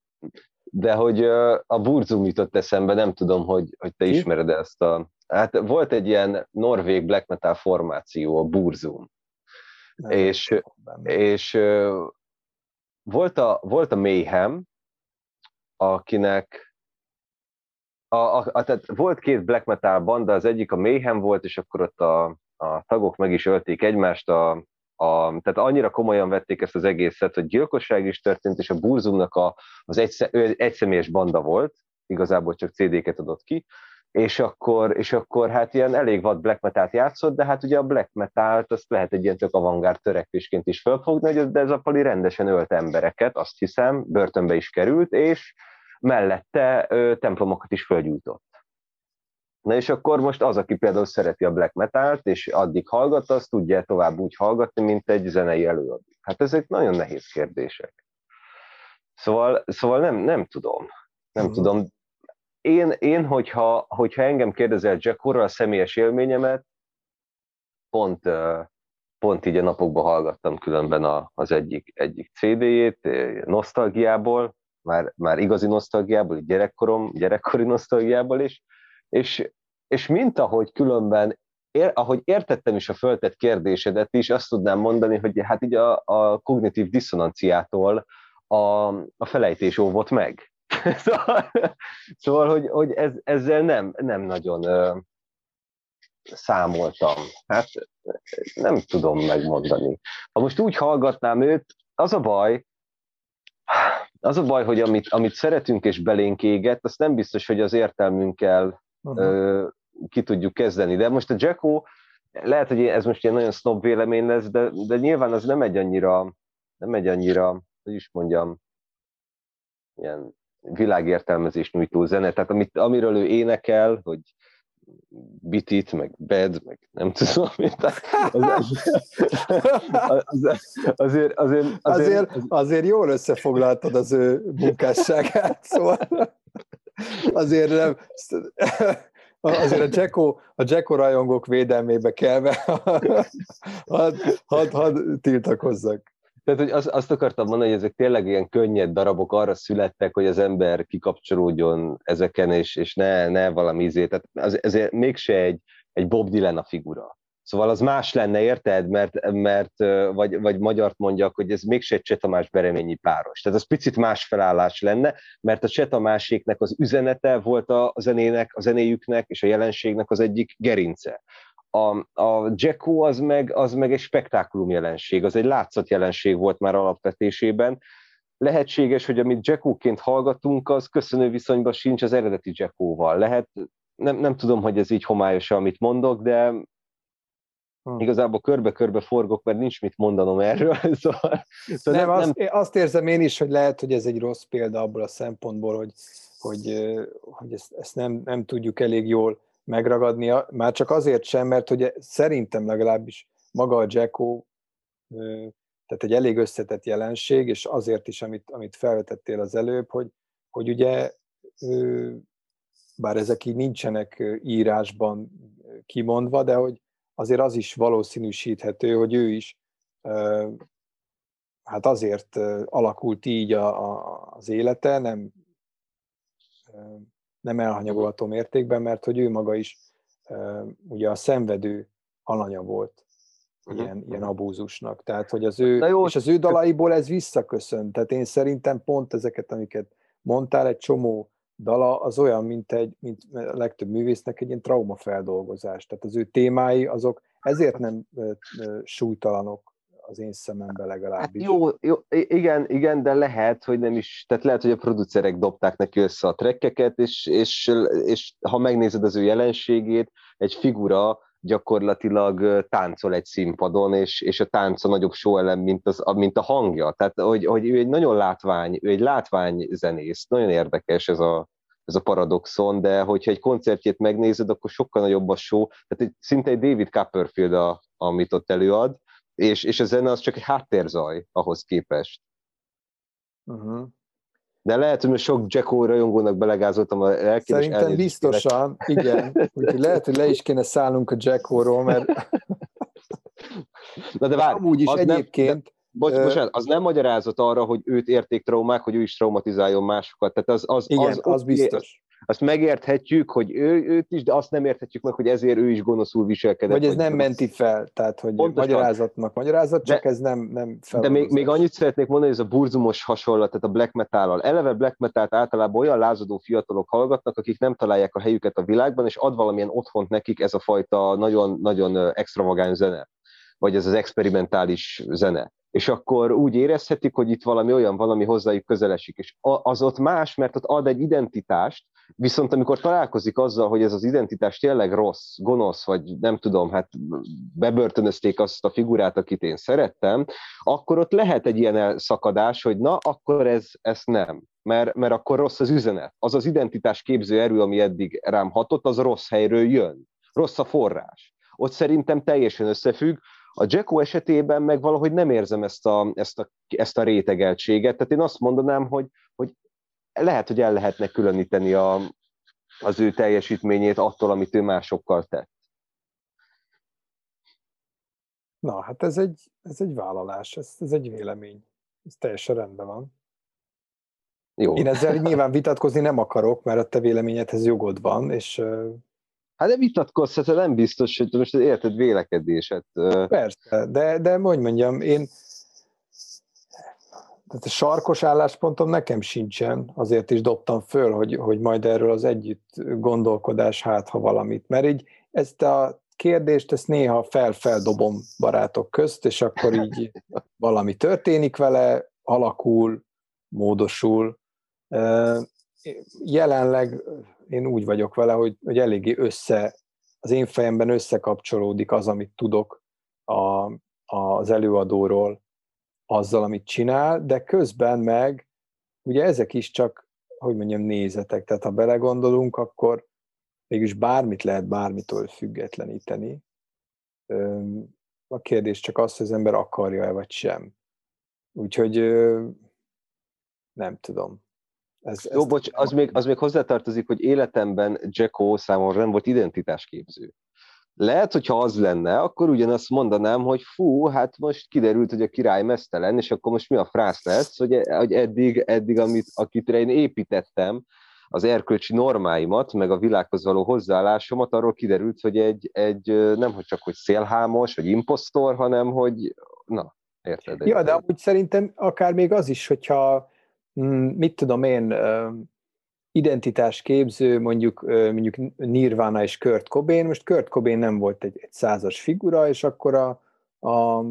de hogy a Burzum jutott eszembe, nem tudom, hogy, hogy te ismered ezt a... Hát volt egy ilyen norvég black metal formáció, a Burzum. Nem és, és volt a, volt a Mayhem, akinek a, a, a, tehát volt két black metal banda, az egyik a Mayhem volt, és akkor ott a, a tagok meg is ölték egymást, a, a, tehát annyira komolyan vették ezt az egészet, hogy gyilkosság is történt, és a Burzumnak a, az egy, egyszemélyes banda volt, igazából csak CD-ket adott ki, és akkor, és akkor hát ilyen elég vad black metal játszott, de hát ugye a black metal azt lehet egy ilyen tök avantgárd törekvésként is felfogni, de ez a pali rendesen ölt embereket, azt hiszem, börtönbe is került, és mellette ö, templomokat is fölgyújtott. Na és akkor most az, aki például szereti a black metalt, és addig hallgatta, azt tudja tovább úgy hallgatni, mint egy zenei előadó. Hát ezek nagyon nehéz kérdések. Szóval, szóval nem, nem tudom. Nem uh-huh. tudom, én, én hogyha, hogyha engem kérdezel Jack Horror a személyes élményemet, pont, pont így a napokban hallgattam különben a, az egyik, egyik CD-jét, nosztalgiából, már, már igazi nosztalgiából, gyerekkorom, gyerekkori nosztalgiából is, és, és mint ahogy különben, ér, ahogy értettem is a föltett kérdésedet is, azt tudnám mondani, hogy hát így a, a kognitív diszonanciától a, a felejtés óvott meg. [laughs] szóval, szóval hogy, hogy ez, ezzel nem, nem nagyon ö, számoltam. Hát nem tudom megmondani. Ha most úgy hallgatnám őt, az a baj, az a baj, hogy amit, amit szeretünk és belénk éget, azt nem biztos, hogy az értelmünkkel uh-huh. ö, ki tudjuk kezdeni. De most a Jacko, lehet, hogy ez most ilyen nagyon snob vélemény lesz, de, de nyilván az nem egy annyira, nem egy annyira, hogy is mondjam, ilyen világértelmezést nyújtó zene, tehát amit, amiről ő énekel, hogy bitit, meg bed, meg nem tudom, [laughs] mit. Az, az, az, azért, azért, azért, azért, azért jól összefoglaltad az ő munkásságát, szóval azért nem, azért a Jacko, a Jacko rajongók védelmébe kelve hadd had, had tiltakozzak. Tehát, hogy azt, azt akartam mondani, hogy ezek tényleg ilyen könnyed darabok arra születtek, hogy az ember kikapcsolódjon ezeken, és, és ne, ne valami izé. Tehát az, ezért mégse egy, egy Bob Dylan a figura. Szóval az más lenne, érted? Mert, mert vagy, vagy magyart mondjak, hogy ez mégse egy Csetamás Bereményi páros. Tehát az picit más felállás lenne, mert a Csetamáséknek az üzenete volt a zenének, a zenéjüknek és a jelenségnek az egyik gerince a, a Jacko az meg, az meg egy spektákulum jelenség, az egy látszat jelenség volt már alapvetésében. Lehetséges, hogy amit Jacko-ként hallgatunk, az köszönő viszonyban sincs az eredeti Jacko-val. Lehet, nem, nem tudom, hogy ez így homályos, amit mondok, de Hmm. Igazából körbe-körbe forgok, mert nincs mit mondanom erről. [laughs] Szóval, szóval nem, nem, azt, azt érzem én is, hogy lehet, hogy ez egy rossz példa abból a szempontból, hogy, hogy, hogy ezt, ezt nem, nem tudjuk elég jól megragadni, már csak azért sem, mert hogy szerintem legalábbis maga a Jacko tehát egy elég összetett jelenség, és azért is, amit, amit felvetettél az előbb, hogy, hogy ugye bár ezek így nincsenek írásban kimondva, de hogy azért az is valószínűsíthető, hogy ő is hát azért alakult így a, a, az élete, nem, nem elhanyagolható mértékben, mert hogy ő maga is ugye a szenvedő alanya volt uh-huh. ilyen, ilyen abúzusnak. Tehát, hogy az ő, jó, és az ő dalaiból ez visszaköszön. Tehát én szerintem pont ezeket, amiket mondtál, egy csomó dala az olyan, mint, egy, mint a legtöbb művésznek egy ilyen traumafeldolgozás. Tehát az ő témái azok ezért nem súlytalanok az én szememben legalábbis. Hát jó, jó, igen, igen, de lehet, hogy nem is, tehát lehet, hogy a producerek dobták neki össze a trekkeket, és, és, és ha megnézed az ő jelenségét, egy figura gyakorlatilag táncol egy színpadon, és, és a tánca nagyobb elem, mint, az, mint a hangja. Tehát, hogy, hogy ő egy nagyon látvány, ő egy látvány zenész, nagyon érdekes ez a, ez a paradoxon, de hogyha egy koncertjét megnézed, akkor sokkal nagyobb a show, tehát egy, szinte egy David Copperfield, a, amit ott előad, és, és a zene az csak egy háttérzaj ahhoz képest. Uh-huh. De lehet, hogy most sok Jacko rajongónak belegázoltam a lelkét. Szerintem biztosan, kéne. igen. Úgyhogy lehet, hogy le is kéne szállnunk a Jacko-ról, mert... Na de várj, Amúgy is egyébként... Nem, de, bocs, bocsánat, az nem magyarázat arra, hogy őt érték traumák, hogy ő is traumatizáljon másokat. Tehát az, az, igen, az, az, az biztos azt megérthetjük, hogy ő, őt is, de azt nem érthetjük meg, hogy ezért ő is gonoszul viselkedett. Vagy ez nem gonosz. menti fel, tehát hogy Pontosan. magyarázatnak magyarázat, csak de, ez nem, nem fel. De még, még annyit szeretnék mondani, hogy ez a burzumos hasonlat, tehát a black metal Eleve black metal általában olyan lázadó fiatalok hallgatnak, akik nem találják a helyüket a világban, és ad valamilyen otthont nekik ez a fajta nagyon, nagyon extravagáns zene, vagy ez az experimentális zene és akkor úgy érezhetik, hogy itt valami olyan valami hozzájuk közelesik, és az ott más, mert ott ad egy identitást, viszont amikor találkozik azzal, hogy ez az identitás tényleg rossz, gonosz, vagy nem tudom, hát bebörtönözték azt a figurát, akit én szerettem, akkor ott lehet egy ilyen szakadás, hogy na, akkor ez, ez nem. Mert, mert akkor rossz az üzenet. Az az identitás képző erő, ami eddig rám hatott, az rossz helyről jön. Rossz a forrás. Ott szerintem teljesen összefügg, a Jacko esetében meg valahogy nem érzem ezt a, ezt a, ezt a rétegeltséget, tehát én azt mondanám, hogy, lehet, hogy el lehetne különíteni a, az ő teljesítményét attól, amit ő másokkal tett. Na, hát ez egy, ez egy vállalás, ez, ez egy vélemény. Ez teljesen rendben van. Jó. Én ezzel nyilván vitatkozni nem akarok, mert a te véleményedhez jogod van, és Hát de vitatkozhat, nem biztos, hogy most érted vélekedéset. Persze, de, de hogy mondjam, én tehát a sarkos álláspontom nekem sincsen, azért is dobtam föl, hogy, hogy majd erről az együtt gondolkodás hát, ha valamit. Mert így ezt a kérdést, ezt néha fel-feldobom barátok közt, és akkor így valami történik vele, alakul, módosul. Jelenleg én úgy vagyok vele, hogy, hogy eléggé össze, az én fejemben összekapcsolódik az, amit tudok a, az előadóról, azzal, amit csinál, de közben meg ugye ezek is csak, hogy mondjam, nézetek. Tehát ha belegondolunk, akkor mégis bármit lehet bármitől függetleníteni. A kérdés csak az, hogy az ember akarja-e vagy sem. Úgyhogy nem tudom. Ez, Jó, bocs, az még, az még hozzátartozik, hogy életemben Jacko számomra nem volt identitásképző. Lehet, hogyha az lenne, akkor ugyanazt mondanám, hogy fú, hát most kiderült, hogy a király mesztelen, és akkor most mi a frász lesz, hogy, hogy eddig, eddig amit, akit én építettem, az erkölcsi normáimat, meg a világhoz való hozzáállásomat, arról kiderült, hogy egy, egy nem hogy csak hogy szélhámos, vagy imposztor, hanem hogy, na, érted? Ja, de amúgy szerintem akár még az is, hogyha Mm, mit tudom én, identitásképző, mondjuk, mondjuk Nirvana és Kurt Cobain, most Kurt Cobain nem volt egy, egy százas figura, és akkor a, a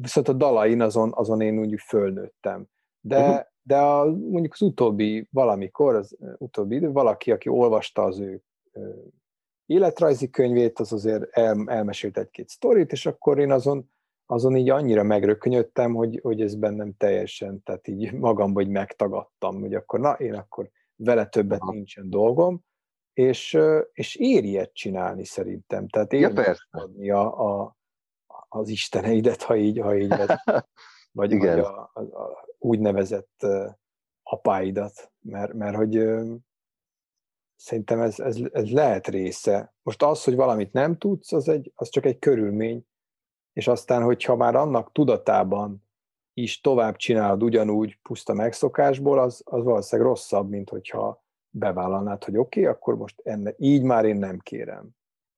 viszont a dalain azon, azon én úgy fölnőttem. De, uh-huh. de a, mondjuk az utóbbi valamikor, az utóbbi idő, valaki, aki olvasta az ő életrajzi könyvét, az azért el, elmesélt egy-két sztorit, és akkor én azon, azon így annyira megrökönyödtem, hogy, hogy ez bennem teljesen, tehát így hogy megtagadtam, hogy akkor na, én akkor vele többet Aha. nincsen dolgom, és, és éri ilyet csinálni szerintem. Tehát éri ja, adni a, a, az isteneidet, ha így, ha így vezet, [laughs] vagy, Igen. vagy a, a, a úgynevezett apáidat, mert, mert hogy szerintem ez, ez, ez lehet része. Most az, hogy valamit nem tudsz, az, egy, az csak egy körülmény, és aztán, hogyha már annak tudatában is tovább csinálod ugyanúgy puszta megszokásból, az, az valószínűleg rosszabb, mint hogyha bevállalnád, hogy oké, okay, akkor most enne, így már én nem kérem.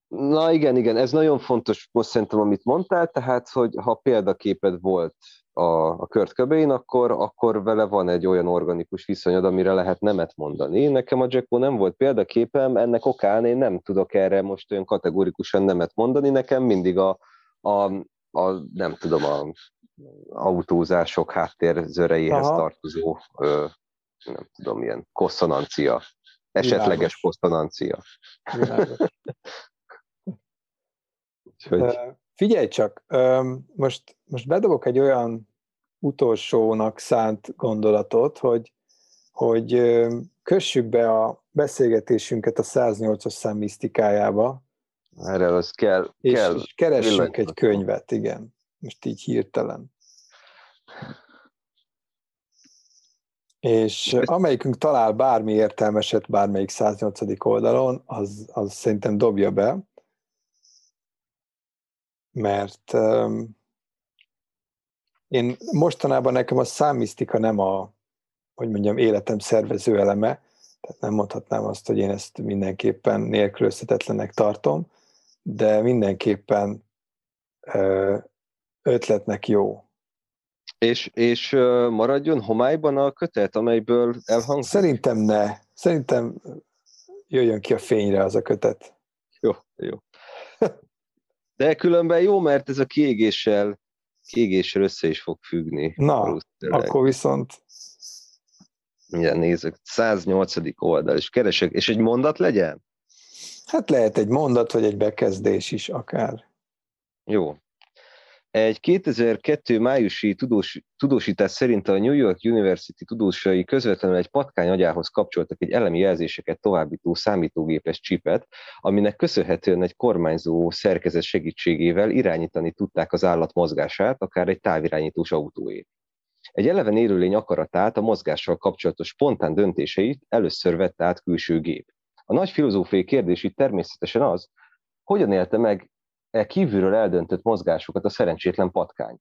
Na igen, igen, ez nagyon fontos most szerintem, amit mondtál, tehát, hogy ha példaképed volt a, a Kurt Cobain, akkor, akkor vele van egy olyan organikus viszonyod, amire lehet nemet mondani. Nekem a Jacko nem volt példaképem, ennek okán én nem tudok erre most olyan kategórikusan nemet mondani, nekem mindig a, a, a nem tudom, a autózások háttérzöreihez Aha. tartozó ö, nem tudom, ilyen konszonancia, esetleges konszonancia. [laughs] Úgyhogy... Figyelj csak, most, most bedobok egy olyan utolsónak szánt gondolatot, hogy, hogy kössük be a beszélgetésünket a 108-as szám misztikájába. Erre az kell. És, kell és keressünk egy könyvet, igen. Most így hirtelen. És amelyikünk talál bármi értelmeset bármelyik 108. oldalon, az, az szerintem dobja be, mert um, én mostanában nekem a számisztika nem a, hogy mondjam, életem szervező eleme, tehát nem mondhatnám azt, hogy én ezt mindenképpen nélkülözhetetlenek tartom, de mindenképpen ö, ötletnek jó. És, és maradjon homályban a kötet, amelyből elhangzik? Szerintem ne. Szerintem jöjjön ki a fényre az a kötet. Jó, jó. De különben jó, mert ez a kiégéssel, kiégéssel össze is fog függni. Na, akkor viszont... Igen, nézzük, 108. oldal, és keresek, és egy mondat legyen? Hát lehet egy mondat, vagy egy bekezdés is akár. Jó, egy 2002 májusi tudós, tudósítás szerint a New York University tudósai közvetlenül egy patkány agyához kapcsoltak egy elemi jelzéseket továbbító számítógépes csipet, aminek köszönhetően egy kormányzó szerkezet segítségével irányítani tudták az állat mozgását, akár egy távirányítós autóét. Egy eleven élőlény akaratát, a mozgással kapcsolatos spontán döntéseit először vette át külső gép. A nagy filozófiai kérdés itt természetesen az, hogyan élte meg e kívülről eldöntött mozgásokat a szerencsétlen patkány.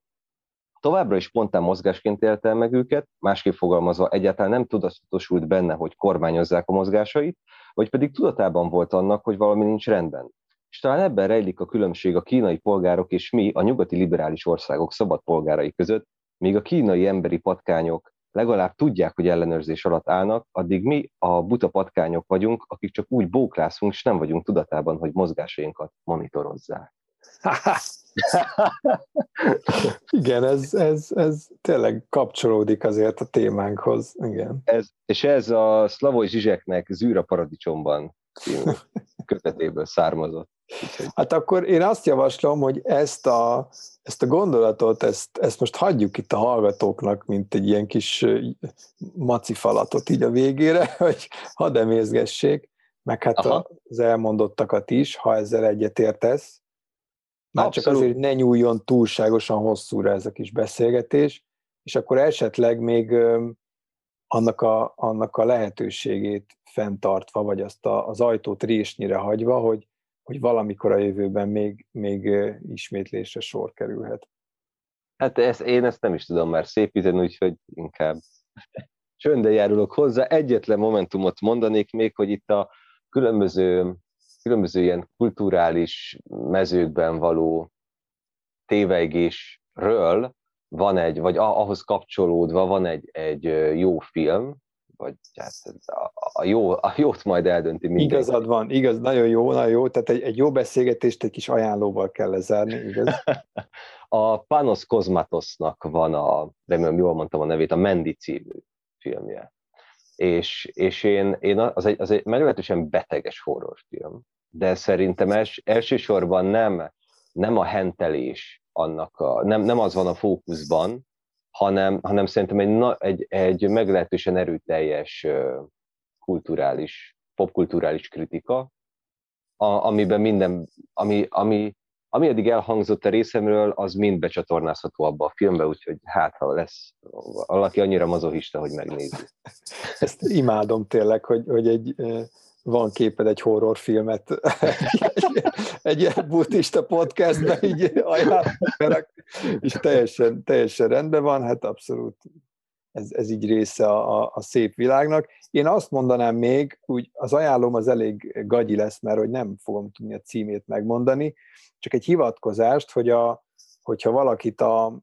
Továbbra is spontán mozgásként élte meg őket, másképp fogalmazva egyáltalán nem tudatosult benne, hogy kormányozzák a mozgásait, vagy pedig tudatában volt annak, hogy valami nincs rendben. És talán ebben rejlik a különbség a kínai polgárok és mi, a nyugati liberális országok szabad polgárai között, míg a kínai emberi patkányok legalább tudják, hogy ellenőrzés alatt állnak, addig mi a buta patkányok vagyunk, akik csak úgy bóklászunk, és nem vagyunk tudatában, hogy mozgásainkat monitorozzák. [laughs] Igen, ez, ez, ez tényleg kapcsolódik azért a témánkhoz. Igen. Ez, és ez a Slavoj Zsizseknek Zűra paradicsomban [laughs] kötetéből származott. Hát akkor én azt javaslom, hogy ezt a, ezt a gondolatot, ezt, ezt most hagyjuk itt a hallgatóknak, mint egy ilyen kis macifalatot így a végére, [laughs] hogy hadd emészgessék, meg hát Aha. az elmondottakat is, ha ezzel egyetértesz. Már Abszolút. csak azért, hogy ne nyúljon túlságosan hosszúra ez a kis beszélgetés, és akkor esetleg még annak a, annak a lehetőségét fenntartva, vagy azt a, az ajtót résnyire hagyva, hogy, hogy valamikor a jövőben még, még ismétlésre sor kerülhet. Hát ezt, én ezt nem is tudom már szépíteni, úgyhogy inkább csöndbe járulok hozzá. Egyetlen momentumot mondanék még, hogy itt a különböző különböző ilyen kulturális mezőkben való tévegésről van egy, vagy ahhoz kapcsolódva van egy, egy jó film, vagy hát a, jó, a jót majd eldönti mindenki. Igazad van, igaz, nagyon jó, nagyon jó, tehát egy, egy jó beszélgetést egy kis ajánlóval kell lezárni, igaz? [laughs] a Panos Kozmatosnak van a, remélem jól mondtam a nevét, a Mendi című filmje. És, és én, én az, egy, az egy meglehetősen beteges horrorfilm de szerintem els, elsősorban nem, nem a hentelés annak, a, nem, nem az van a fókuszban, hanem, hanem szerintem egy, na, egy, egy meglehetősen erőteljes kulturális, popkulturális kritika, a, amiben minden, ami, ami, ami eddig elhangzott a részemről, az mind becsatornázható abba a filmbe, úgyhogy hát, ha lesz valaki annyira mazohista, hogy megnézi. [laughs] Ezt imádom tényleg, hogy, hogy egy, van képed egy horrorfilmet [laughs] egy, egy ilyen buddhista podcastben így ajánlom, és teljesen, teljesen rendben van, hát abszolút ez, ez így része a, a szép világnak. Én azt mondanám még, úgy az ajánlom az elég gagyi lesz, mert hogy nem fogom tudni a címét megmondani, csak egy hivatkozást, hogy a, hogyha valakit a, a,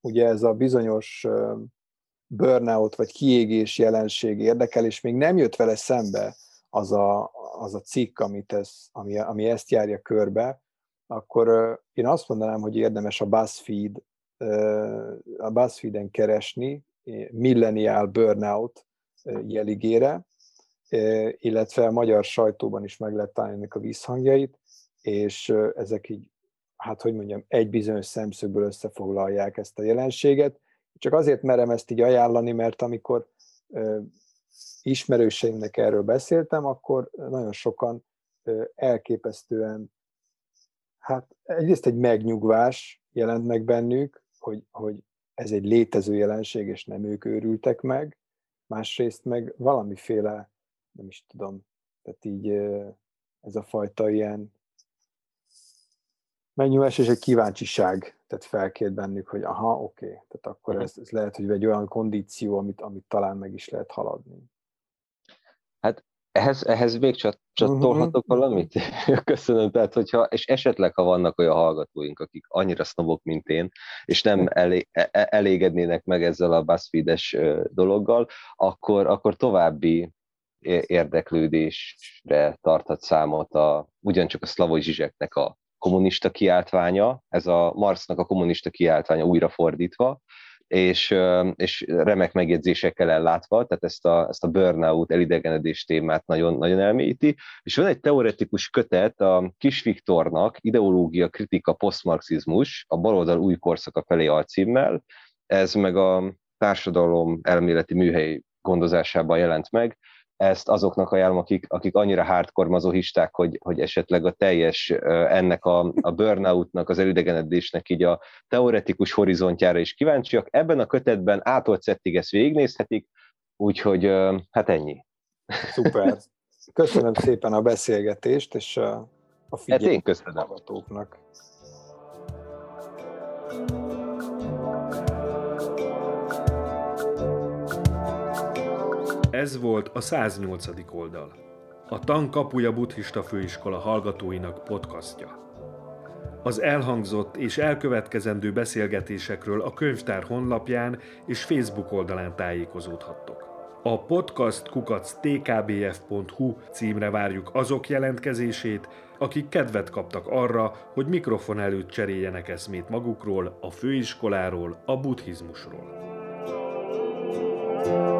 ugye ez a bizonyos burnout vagy kiégés jelenség érdekel, és még nem jött vele szembe az a, az a cikk, amit ez, ami, ami ezt járja körbe, akkor én azt mondanám, hogy érdemes a BuzzFeed a BuzzFeed-en keresni, Millennial Burnout jeligére, illetve a magyar sajtóban is meg lehet találni ennek a visszhangjait, és ezek így, hát hogy mondjam, egy bizonyos szemszögből összefoglalják ezt a jelenséget. Csak azért merem ezt így ajánlani, mert amikor ismerőseimnek erről beszéltem, akkor nagyon sokan elképesztően, hát egyrészt egy megnyugvás jelent meg bennük, hogy, hogy ez egy létező jelenség, és nem ők őrültek meg, másrészt meg valamiféle, nem is tudom, tehát így ez a fajta ilyen megnyúlás és egy kíváncsiság tehát felkért bennük, hogy aha, oké, okay, tehát akkor ez, ez lehet, hogy egy olyan kondíció, amit, amit talán meg is lehet haladni. Ehhez, ehhez még csat, csatolhatok uh-huh. valamit? [laughs] Köszönöm, tehát hogyha, és esetleg, ha vannak olyan hallgatóink, akik annyira sznobok, mint én, és nem elé, e, e, elégednének meg ezzel a BuzzFeed-es dologgal, akkor, akkor további érdeklődésre tarthat számot a, ugyancsak a Slavoj Zsizseknek a kommunista kiáltványa, ez a Marxnak a kommunista kiáltványa újrafordítva, és, és remek megjegyzésekkel ellátva, tehát ezt a, ezt a burnout, elidegenedés témát nagyon, nagyon elmélyíti. És van egy teoretikus kötet a Kis Viktornak, Ideológia, Kritika, Posztmarxizmus, a baloldal új korszaka felé alcímmel, ez meg a társadalom elméleti műhely gondozásában jelent meg, ezt azoknak ajánlom, akik, akik annyira hardcore mazohisták, hogy, hogy esetleg a teljes ennek a, a burnoutnak, az elidegenedésnek így a teoretikus horizontjára is kíváncsiak. Ebben a kötetben ától szettig ezt végignézhetik, úgyhogy hát ennyi. Szuper. Köszönöm szépen a beszélgetést, és a, a figyelmet hát én köszönöm. hallgatóknak. Ez volt a 108. oldal. A Tankapuja Buddhista Főiskola hallgatóinak podcastja. Az elhangzott és elkövetkezendő beszélgetésekről a könyvtár honlapján és Facebook oldalán tájékozódhattok. A podcast kukac tkbf.hu címre várjuk azok jelentkezését, akik kedvet kaptak arra, hogy mikrofon előtt cseréljenek eszmét magukról, a főiskoláról, a buddhizmusról. Thank you.